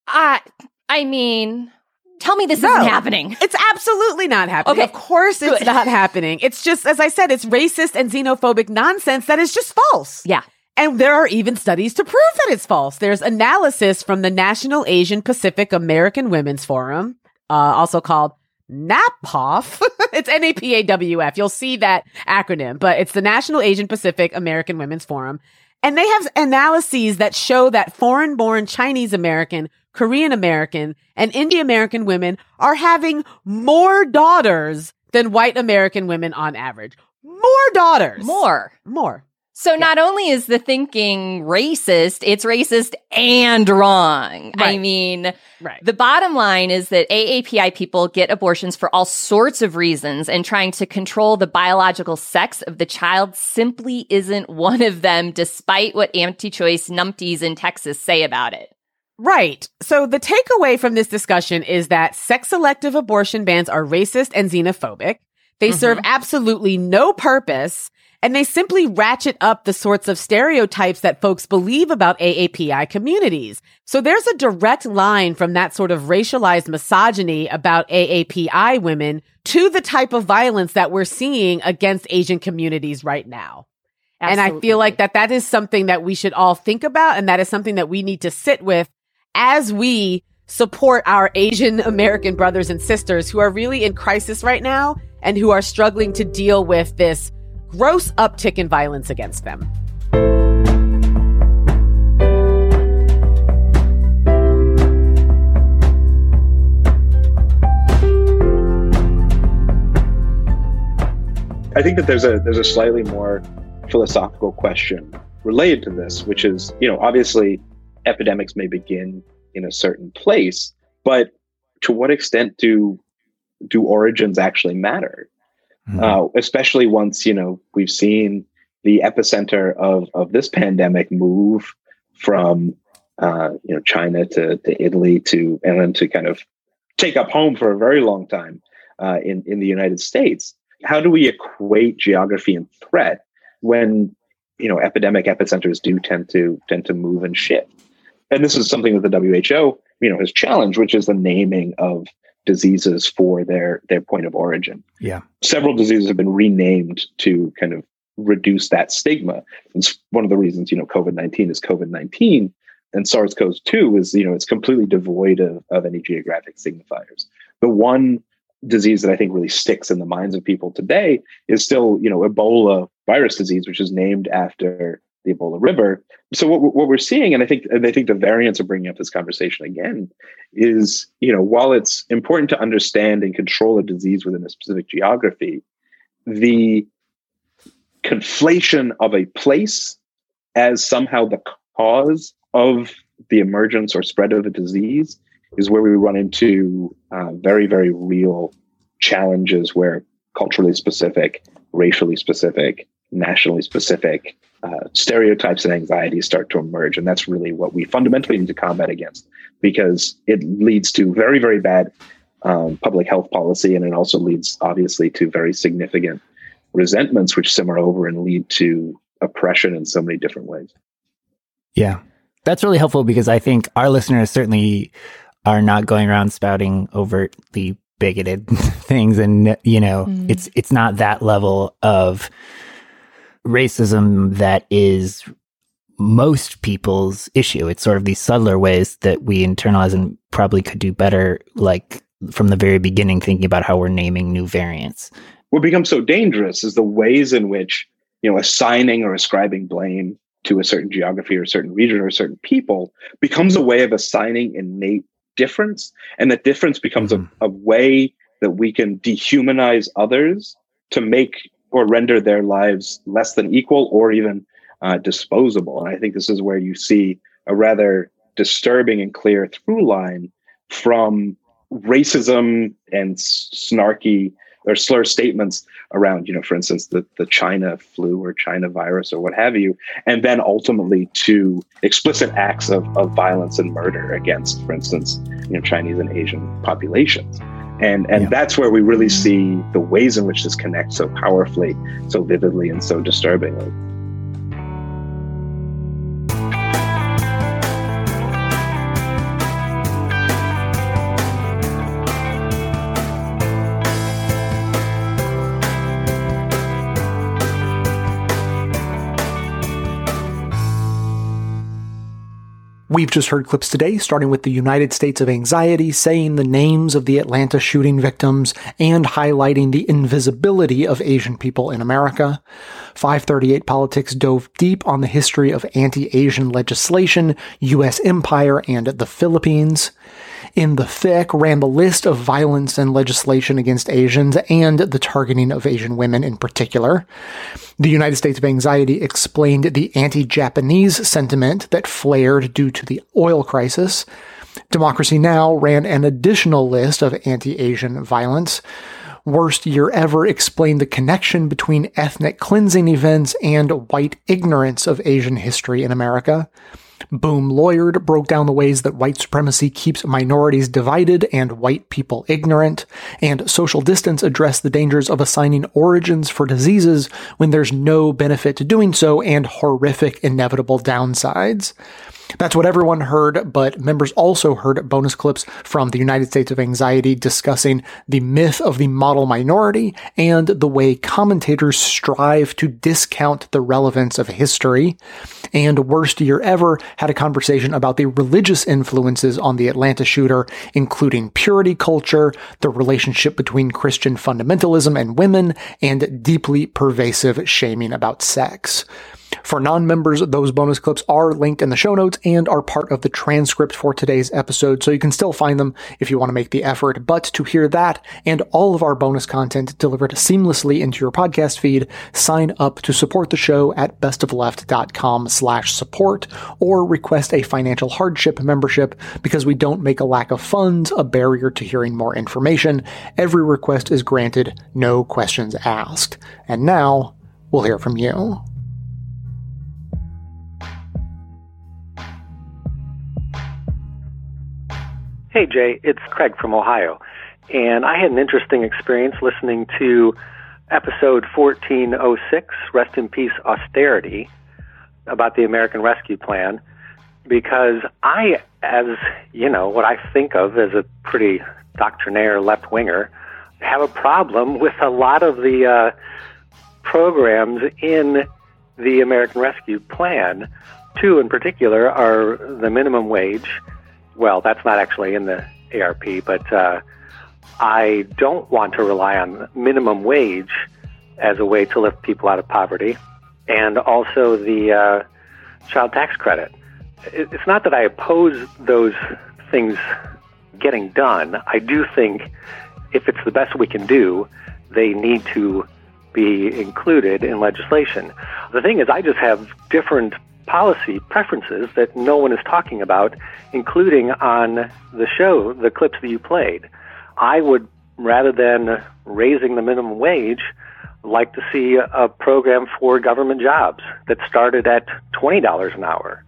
S17: I, I mean, tell me this no, isn't happening.
S16: It's absolutely not happening.
S17: Okay.
S16: Of course it's Good. not happening. It's just, as I said, it's racist and xenophobic nonsense that is just false.
S17: Yeah.
S16: And there are even studies to prove that it's false. There's analysis from the National Asian Pacific American Women's Forum, uh, also called NAPAWF. [LAUGHS] it's N-A-P-A-W-F. You'll see that acronym, but it's the National Asian Pacific American Women's Forum. And they have analyses that show that foreign born Chinese American, Korean American, and Indian American women are having more daughters than white American women on average. More daughters.
S17: More.
S16: More.
S17: So yeah. not only is the thinking racist, it's racist and wrong.
S16: Right.
S17: I mean,
S16: right.
S17: the bottom line is that AAPI people get abortions for all sorts of reasons and trying to control the biological sex of the child simply isn't one of them, despite what anti-choice numpties in Texas say about it.
S16: Right. So the takeaway from this discussion is that sex selective abortion bans are racist and xenophobic. They mm-hmm. serve absolutely no purpose and they simply ratchet up the sorts of stereotypes that folks believe about AAPI communities. So there's a direct line from that sort of racialized misogyny about AAPI women to the type of violence that we're seeing against Asian communities right now. Absolutely. And I feel like that that is something that we should all think about. And that is something that we need to sit with as we support our Asian [LAUGHS] American brothers and sisters who are really in crisis right now and who are struggling to deal with this gross uptick in violence against them.
S18: I think that there's a there's a slightly more philosophical question related to this, which is, you know, obviously epidemics may begin in a certain place, but to what extent do do origins actually matter? Mm-hmm. Uh, especially once you know we've seen the epicenter of of this pandemic move from uh, you know China to to Italy to and then to kind of take up home for a very long time uh, in in the United States. How do we equate geography and threat when you know epidemic epicenters do tend to tend to move and shift? And this is something that the WHO you know has challenged, which is the naming of diseases for their their point of origin.
S19: Yeah,
S18: several diseases have been renamed to kind of reduce that stigma. It's one of the reasons you know COVID nineteen is COVID nineteen, and SARS CoV two is you know it's completely devoid of, of any geographic signifiers. The one disease that I think really sticks in the minds of people today is still you know Ebola virus disease, which is named after the Ebola River. So what, what we're seeing, and I think and I think the variants are bringing up this conversation again, is you know while it's important to understand and control a disease within a specific geography, the conflation of a place as somehow the cause of the emergence or spread of a disease is where we run into uh, very very real challenges where culturally specific, racially specific, nationally specific uh, stereotypes and anxieties start to emerge. And that's really what we fundamentally need to combat against because it leads to very, very bad um, public health policy. And it also leads, obviously, to very significant resentments, which simmer over and lead to oppression in so many different ways.
S19: Yeah. That's really helpful because I think our listeners certainly are not going around spouting overtly bigoted [LAUGHS] things and you know mm. it's it's not that level of racism that is most people's issue. It's sort of these subtler ways that we internalize and probably could do better, like from the very beginning, thinking about how we're naming new variants.
S18: What becomes so dangerous is the ways in which, you know, assigning or ascribing blame to a certain geography or a certain region or a certain people becomes a way of assigning innate difference. And that difference becomes mm-hmm. a, a way that we can dehumanize others to make or render their lives less than equal or even uh, disposable. And I think this is where you see a rather disturbing and clear through line from racism and snarky or slur statements around, you know, for instance, the, the China flu or China virus or what have you, and then ultimately to explicit acts of, of violence and murder against, for instance, you know, Chinese and Asian populations and and yeah. that's where we really mm. see the ways in which this connects so powerfully so vividly and so disturbingly
S1: We've just heard clips today, starting with the United States of Anxiety saying the names of the Atlanta shooting victims and highlighting the invisibility of Asian people in America. 538 Politics dove deep on the history of anti-Asian legislation, U.S. empire, and the Philippines in the thick ran the list of violence and legislation against Asians and the targeting of Asian women in particular. The United States of Anxiety explained the anti-Japanese sentiment that flared due to the oil crisis. Democracy Now! ran an additional list of anti-Asian violence. Worst Year Ever explained the connection between ethnic cleansing events and white ignorance of Asian history in America. Boom Lawyered broke down the ways that white supremacy keeps minorities divided and white people ignorant, and Social Distance addressed the dangers of assigning origins for diseases when there's no benefit to doing so and horrific inevitable downsides. That's what everyone heard, but members also heard bonus clips from the United States of Anxiety discussing the myth of the model minority and the way commentators strive to discount the relevance of history. And Worst Year Ever had a conversation about the religious influences on the Atlanta shooter, including purity culture, the relationship between Christian fundamentalism and women, and deeply pervasive shaming about sex. For non members, those bonus clips are linked in the show notes and are part of the transcript for today's episode, so you can still find them if you want to make the effort. But to hear that and all of our bonus content delivered seamlessly into your podcast feed, sign up to support the show at bestofleft.com slash support or request a financial hardship membership because we don't make a lack of funds a barrier to hearing more information. Every request is granted, no questions asked. And now, we'll hear from you.
S20: Hey, Jay, it's Craig from Ohio. And I had an interesting experience listening to episode 1406, Rest in Peace Austerity, about the American Rescue Plan, because I, as, you know, what I think of as a pretty doctrinaire left winger, have a problem with a lot of the uh, programs in the American Rescue Plan. Two in particular are the minimum wage. Well, that's not actually in the ARP, but uh, I don't want to rely on minimum wage as a way to lift people out of poverty, and also the uh, child tax credit. It's not that I oppose those things getting done. I do think if it's the best we can do, they need to be included in legislation. The thing is, I just have different policy preferences that no one is talking about, including on the show, the clips that you played. I would, rather than raising the minimum wage, like to see a program for government jobs that started at $20 an hour.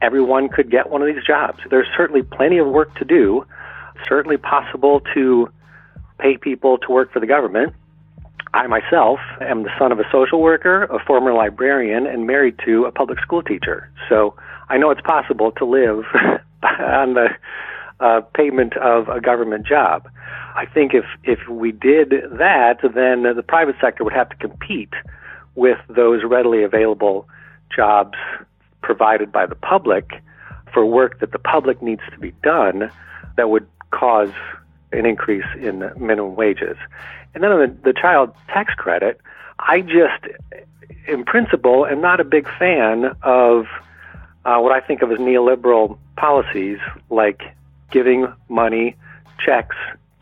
S20: Everyone could get one of these jobs. There's certainly plenty of work to do, certainly possible to pay people to work for the government. I myself am the son of a social worker, a former librarian, and married to a public school teacher. So I know it's possible to live [LAUGHS] on the uh, payment of a government job. I think if if we did that, then the private sector would have to compete with those readily available jobs provided by the public for work that the public needs to be done that would cause an increase in minimum wages. And then on the, the child tax credit, I just, in principle, am not a big fan of uh, what I think of as neoliberal policies like giving money, checks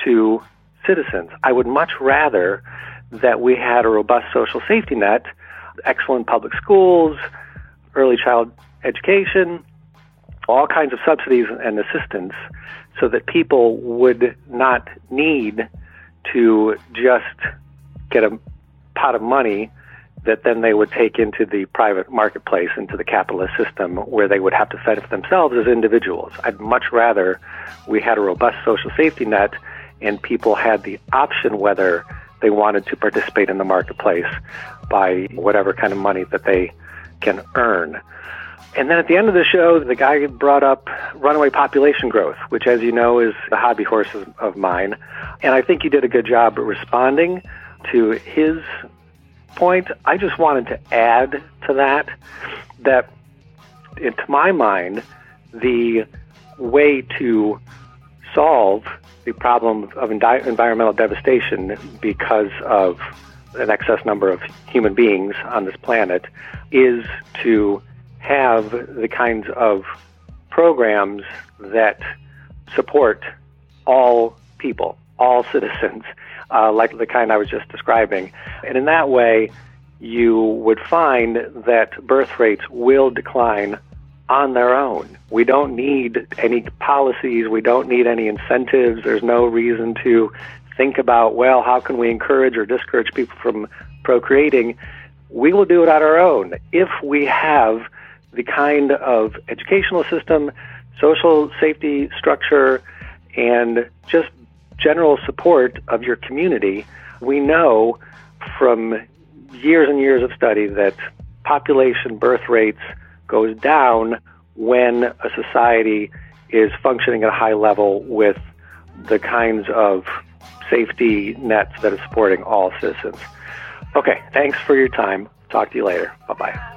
S20: to citizens. I would much rather that we had a robust social safety net, excellent public schools, early child education, all kinds of subsidies and assistance so that people would not need to just get a pot of money that then they would take into the private marketplace, into the capitalist system, where they would have to fend for themselves as individuals. I'd much rather we had a robust social safety net and people had the option whether they wanted to participate in the marketplace by whatever kind of money that they can earn. And then at the end of the show, the guy brought up runaway population growth, which, as you know, is a hobby horse of mine. And I think he did a good job responding to his point. I just wanted to add to that that, to my mind, the way to solve the problem of environmental devastation because of an excess number of human beings on this planet is to have the kinds of programs that support all people, all [LAUGHS] citizens, uh, like the kind I was just describing. And in that way, you would find that birth rates will decline on their own. We don't need any policies, we don't need any incentives. There's no reason to think about, well, how can we encourage or discourage people from procreating? We will do it on our own if we have the kind of educational system, social safety structure, and just general support of your community, we know from years and years of study that population birth rates goes down when a society is functioning at a high level with the kinds of safety nets that are supporting all citizens. Okay, thanks for your time. Talk to you later. Bye bye.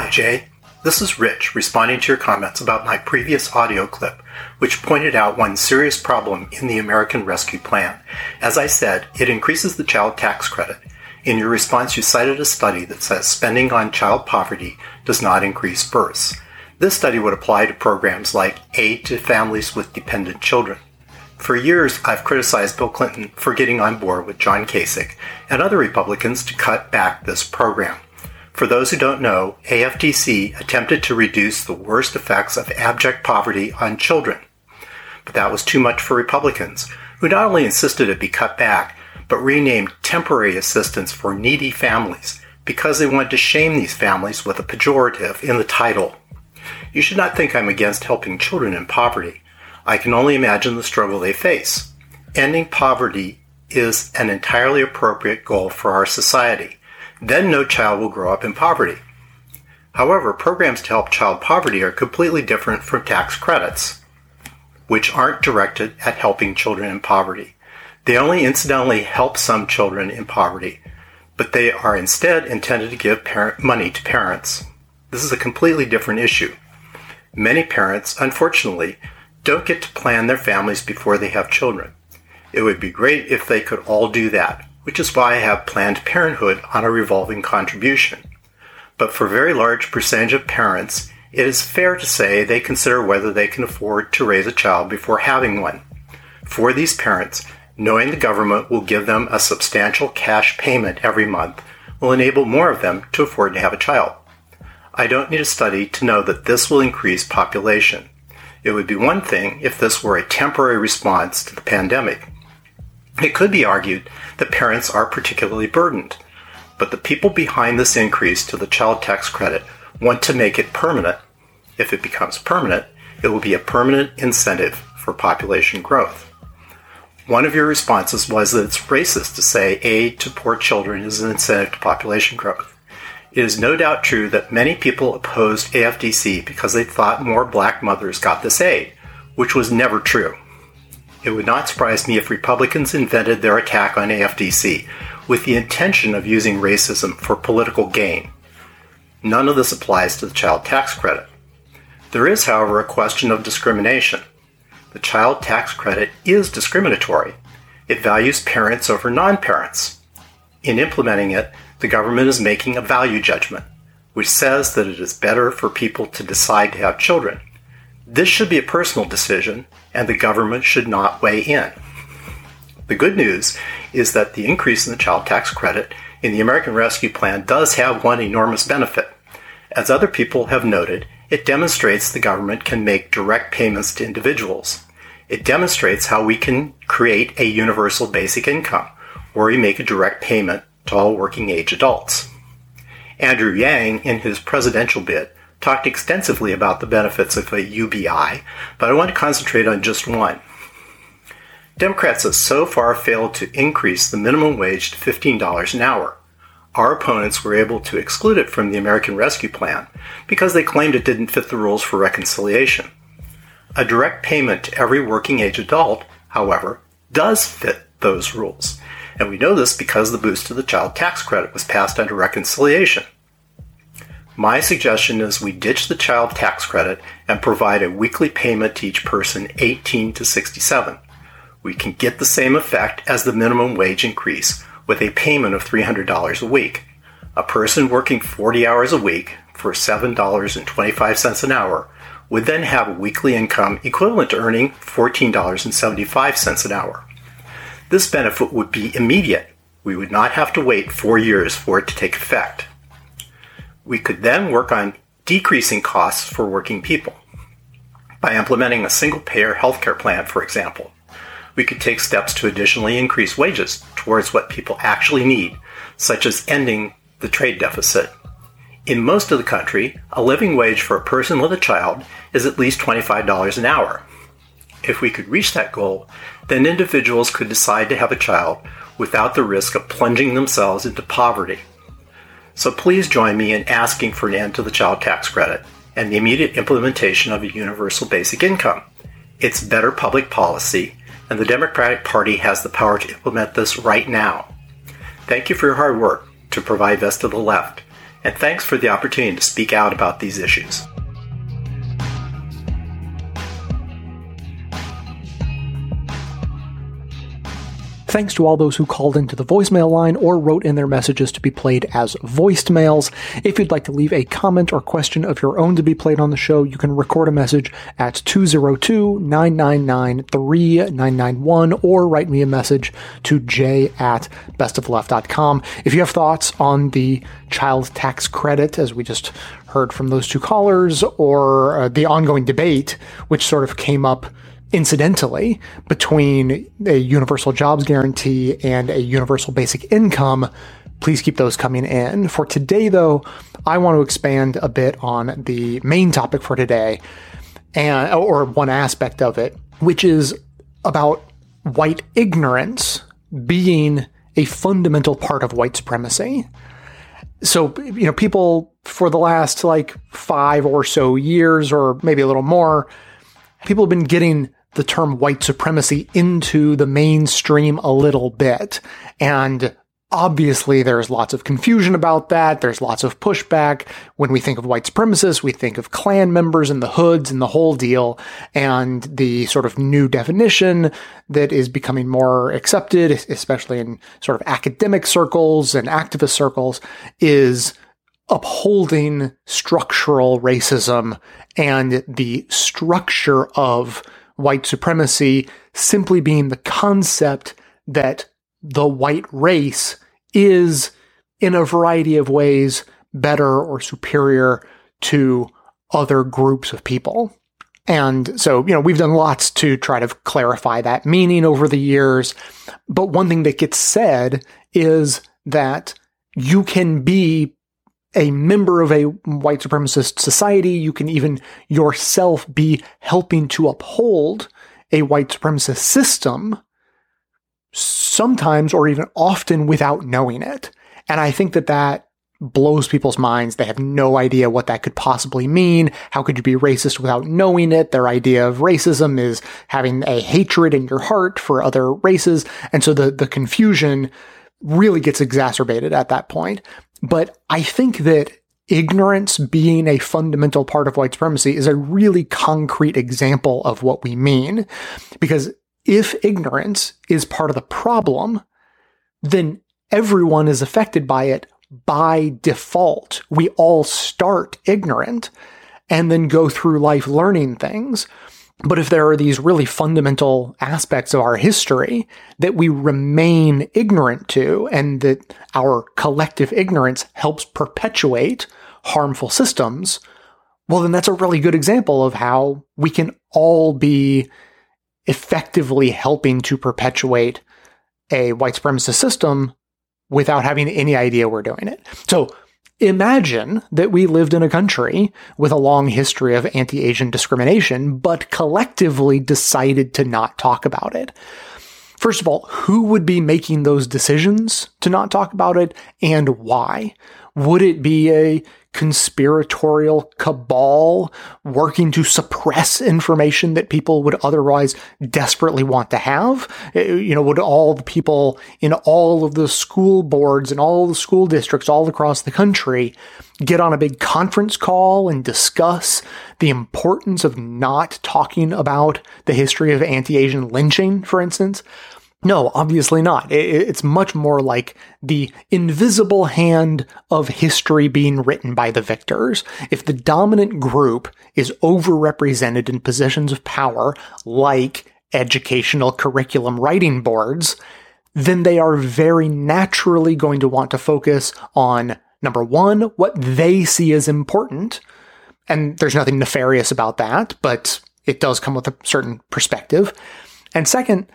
S21: Hi, Jay. This is Rich responding to your comments about my previous audio clip, which pointed out one serious problem in the American Rescue Plan. As I said, it increases the child tax credit. In your response, you cited a study that says spending on child poverty does not increase births. This study would apply to programs like aid to families with dependent children. For years, I've criticized Bill Clinton for getting on board with John Kasich and other Republicans to cut back this program. For those who don't know, AFDC attempted to reduce the worst effects of abject poverty on children. But that was too much for Republicans, who not only insisted it be cut back, but renamed temporary assistance for needy families because they wanted to shame these families with a pejorative in the title. You should not think I'm against helping children in poverty. I can only imagine the struggle they face. Ending poverty is an entirely appropriate goal for our society. Then no child will grow up in poverty. However, programs to help child poverty are completely different from tax credits, which aren't directed at helping children in poverty. They only incidentally help some children in poverty, but they are instead intended to give parent money to parents. This is a completely different issue. Many parents, unfortunately, don't get to plan their families before they have children. It would be great if they could all do that, which is why I have Planned Parenthood on a revolving contribution. But for a very large percentage of parents, it is fair to say they consider whether they can afford to raise a child before having one. For these parents, knowing the government will give them a substantial cash payment every month will enable more of them to afford to have a child. I don't need a study to know that this will increase population. It would be one thing if this were a temporary response to the pandemic. It could be argued that parents are particularly burdened, but the people behind this increase to the child tax credit want to make it permanent. If it becomes permanent, it will be a permanent incentive for population growth. One of your responses was that it's racist to say aid to poor children is an incentive to population growth. It is no doubt true that many people opposed AFDC because they thought more black mothers got this aid, which was never true. It would not surprise me if Republicans invented their attack on AFDC with the intention of using racism for political gain. None of this applies to the child tax credit. There is, however, a question of discrimination. The child tax credit is discriminatory. It values parents over non parents. In implementing it, the government is making a value judgment, which says that it is better for people to decide to have children. This should be a personal decision, and the government should not weigh in. The good news is that the increase in the child tax credit in the American Rescue Plan does have one enormous benefit. As other people have noted, it demonstrates the government can make direct payments to individuals. It demonstrates how we can create a universal basic income, where we make a direct payment to all working age adults. Andrew Yang, in his presidential bid, talked extensively about the benefits of a UBI, but I want to concentrate on just one. Democrats have so far failed to increase the minimum wage to $15 an hour. Our opponents were able to exclude it from the American Rescue Plan because they claimed it didn't fit the rules for reconciliation. A direct payment to every working age adult, however, does fit those rules. And we know this because the boost to the child tax credit was passed under reconciliation. My suggestion is we ditch the child tax credit and provide a weekly payment to each person 18 to 67. We can get the same effect as the minimum wage increase with a payment of $300 a week. A person working 40 hours a week for $7.25 an hour would then have a weekly income equivalent to earning $14.75 an hour. This benefit would be immediate. We would not have to wait four years for it to take effect. We could then work on decreasing costs for working people. By implementing a single payer healthcare plan, for example, we could take steps to additionally increase wages towards what people actually need, such as ending the trade deficit. In most of the country, a living wage for a person with a child is at least $25 an hour. If we could reach that goal, then individuals could decide to have a child without the risk of plunging themselves into poverty. So please join me in asking for an end to the child tax credit and the immediate implementation of a universal basic income. It's better public policy, and the Democratic Party has the power to implement this right now. Thank you for your hard work to provide Best of the Left, And thanks for the opportunity to speak out about these issues.
S1: Thanks to all those who called into the voicemail line or wrote in their messages to be played as voiced mails. If you'd like to leave a comment or question of your own to be played on the show, you can record a message at 202-999-3991 or write me a message to j at bestofleft.com. If you have thoughts on the child tax credit, as we just heard from those two callers, or uh, the ongoing debate, which sort of came up incidentally between a universal jobs guarantee and a universal basic income, please keep those coming in. For today, though, I want to expand a bit on the main topic for today, and or one aspect of it, which is about white ignorance being a fundamental part of white supremacy. So, you know, people for the last like five or so years, or maybe a little more, people have been getting the term white supremacy into the mainstream a little bit. And obviously there's lots of confusion about that. There's lots of pushback. When we think of white supremacists, we think of Klan members and the hoods and the whole deal. And the sort of new definition that is becoming more accepted, especially in sort of academic circles and activist circles, is upholding structural racism and the structure of white supremacy simply being the concept that the white race is, in a variety of ways, better or superior to other groups of people. And so, you know, we've done lots to try to clarify that meaning over the years. But one thing that gets said is that you can be a member of a white supremacist society. You can even yourself be helping to uphold a white supremacist system, sometimes or even often without knowing it. And I think that that blows people's minds. They have no idea what that could possibly mean. How could you be racist without knowing it? Their idea of racism is having a hatred in your heart for other races. And so the, the confusion really gets exacerbated at that point. But I think that ignorance being a fundamental part of white supremacy is a really concrete example of what we mean. Because if ignorance is part of the problem, then everyone is affected by it by default. We all start ignorant and then go through life learning things. But if there are these really fundamental aspects of our history that we remain ignorant to, and that our collective ignorance helps perpetuate harmful systems, well, then that's a really good example of how we can all be effectively helping to perpetuate a white supremacist system without having any idea we're doing it. So Imagine that we lived in a country with a long history of anti Asian discrimination, but collectively decided to not talk about it. First of all, who would be making those decisions to not talk about it and why? Would it be a conspiratorial cabal working to suppress information that people would otherwise desperately want to have? Uh, you know, would all the people in all of the school boards and all the school districts all across the country get on a big conference call and discuss the importance of not talking about the history of anti-Asian lynching, for instance? No, obviously not. It's much more like the invisible hand of history being written by the victors. If the dominant group is overrepresented in positions of power, like educational curriculum writing boards, then they are very naturally going to want to focus on number one, what they see as important. And there's nothing nefarious about that, but it does come with a certain perspective. And second,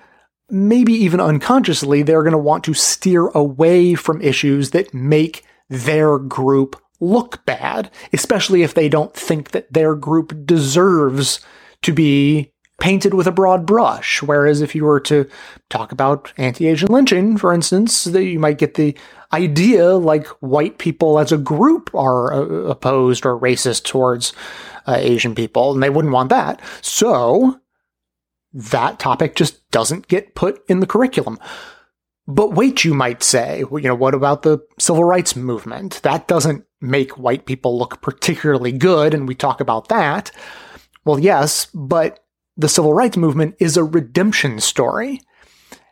S1: maybe even unconsciously, they're going to want to steer away from issues that make their group look bad, especially if they don't think that their group deserves to be painted with a broad brush. Whereas if you were to talk about anti-Asian lynching, for instance, that you might get the idea like white people as a group are uh, opposed or racist towards uh, Asian people, and they wouldn't want that. So that topic just doesn't get put in the curriculum. But wait, you might say, you know, what about the civil rights movement? That doesn't make white people look particularly good, and we talk about that. Well, yes, but the civil rights movement is a redemption story.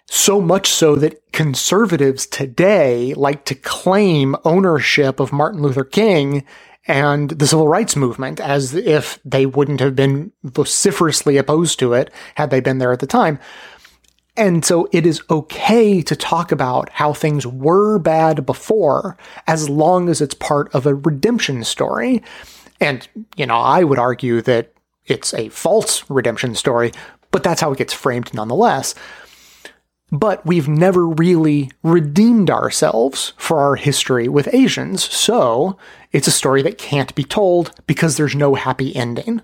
S1: So much so that conservatives today like to claim ownership of Martin Luther King and the civil rights movement as if they wouldn't have been vociferously opposed to it had they been there at the time. And so it is okay to talk about how things were bad before as long as it's part of a redemption story. And, you know, I would argue that it's a false redemption story, but that's how it gets framed nonetheless. But we've never really redeemed ourselves for our history with Asians, so it's a story that can't be told because there's no happy ending.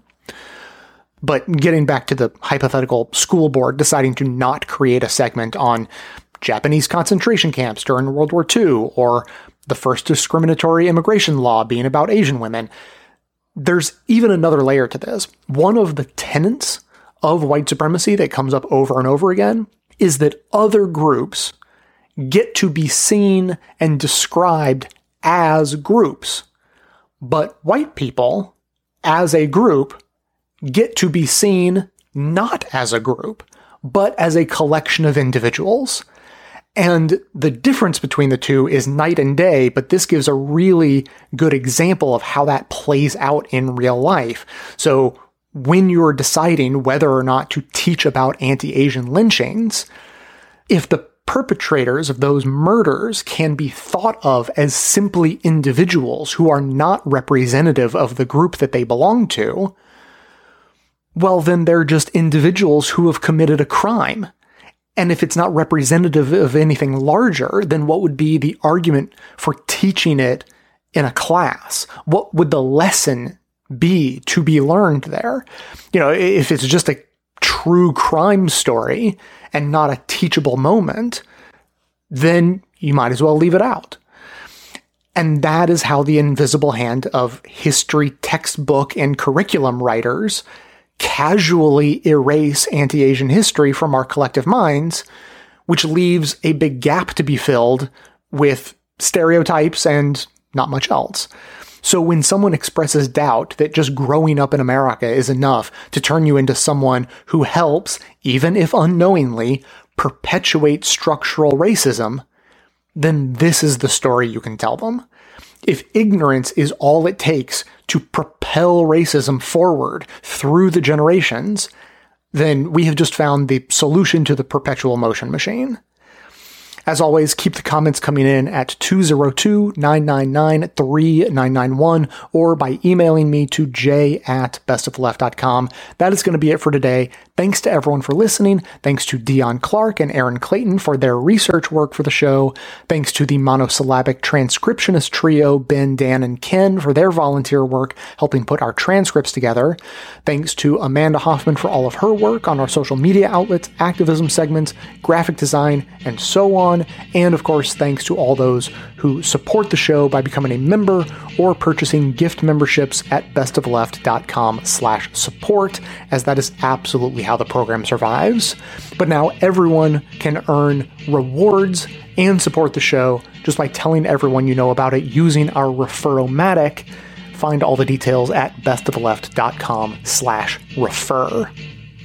S1: But getting back to the hypothetical school board deciding to not create a segment on Japanese concentration camps during World War II or the first discriminatory immigration law being about Asian women, there's even another layer to this. One of the tenets of white supremacy that comes up over and over again is that other groups get to be seen and described as groups, but white people, as a group, get to be seen not as a group, but as a collection of individuals. And the difference between the two is night and day, but this gives a really good example of how that plays out in real life. So when you're deciding whether or not to teach about anti Asian lynchings, if the perpetrators of those murders can be thought of as simply individuals who are not representative of the group that they belong to, well, then they're just individuals who have committed a crime. And if it's not representative of anything larger, then what would be the argument for teaching it in a class? What would the lesson be to be learned there? You know, if it's just a true crime story and not a teachable moment, then you might as well leave it out. And that is how the invisible hand of history textbook and curriculum writers casually erase anti Asian history from our collective minds, which leaves a big gap to be filled with stereotypes and not much else. So when someone expresses doubt that just growing up in America is enough to turn you into someone who helps, even if unknowingly, perpetuate structural racism, then this is the story you can tell them. If ignorance is all it takes to propel racism forward through the generations, then we have just found the solution to the perpetual motion machine. As always, keep the comments coming in at 202-999-3991 or by emailing me to Jay at bestofleft.com. That is going to be it for today. Thanks to everyone for listening. Thanks to Dion Clark and Aaron Clayton for their research work for the show. Thanks to the monosyllabic transcriptionist trio, Ben, Dan, and Ken for their volunteer work helping put our transcripts together. Thanks to Amanda Hoffman for all of her work on our social media outlets, activism segments, graphic design, and so on And of course, thanks to all those who support the show by becoming a member or purchasing gift memberships at bestofleft.com slash support, as that is absolutely how the program survives. But now everyone can earn rewards and support the show just by telling everyone you know about it using our referomatic. Find all the details at bestofleft.com slash refer.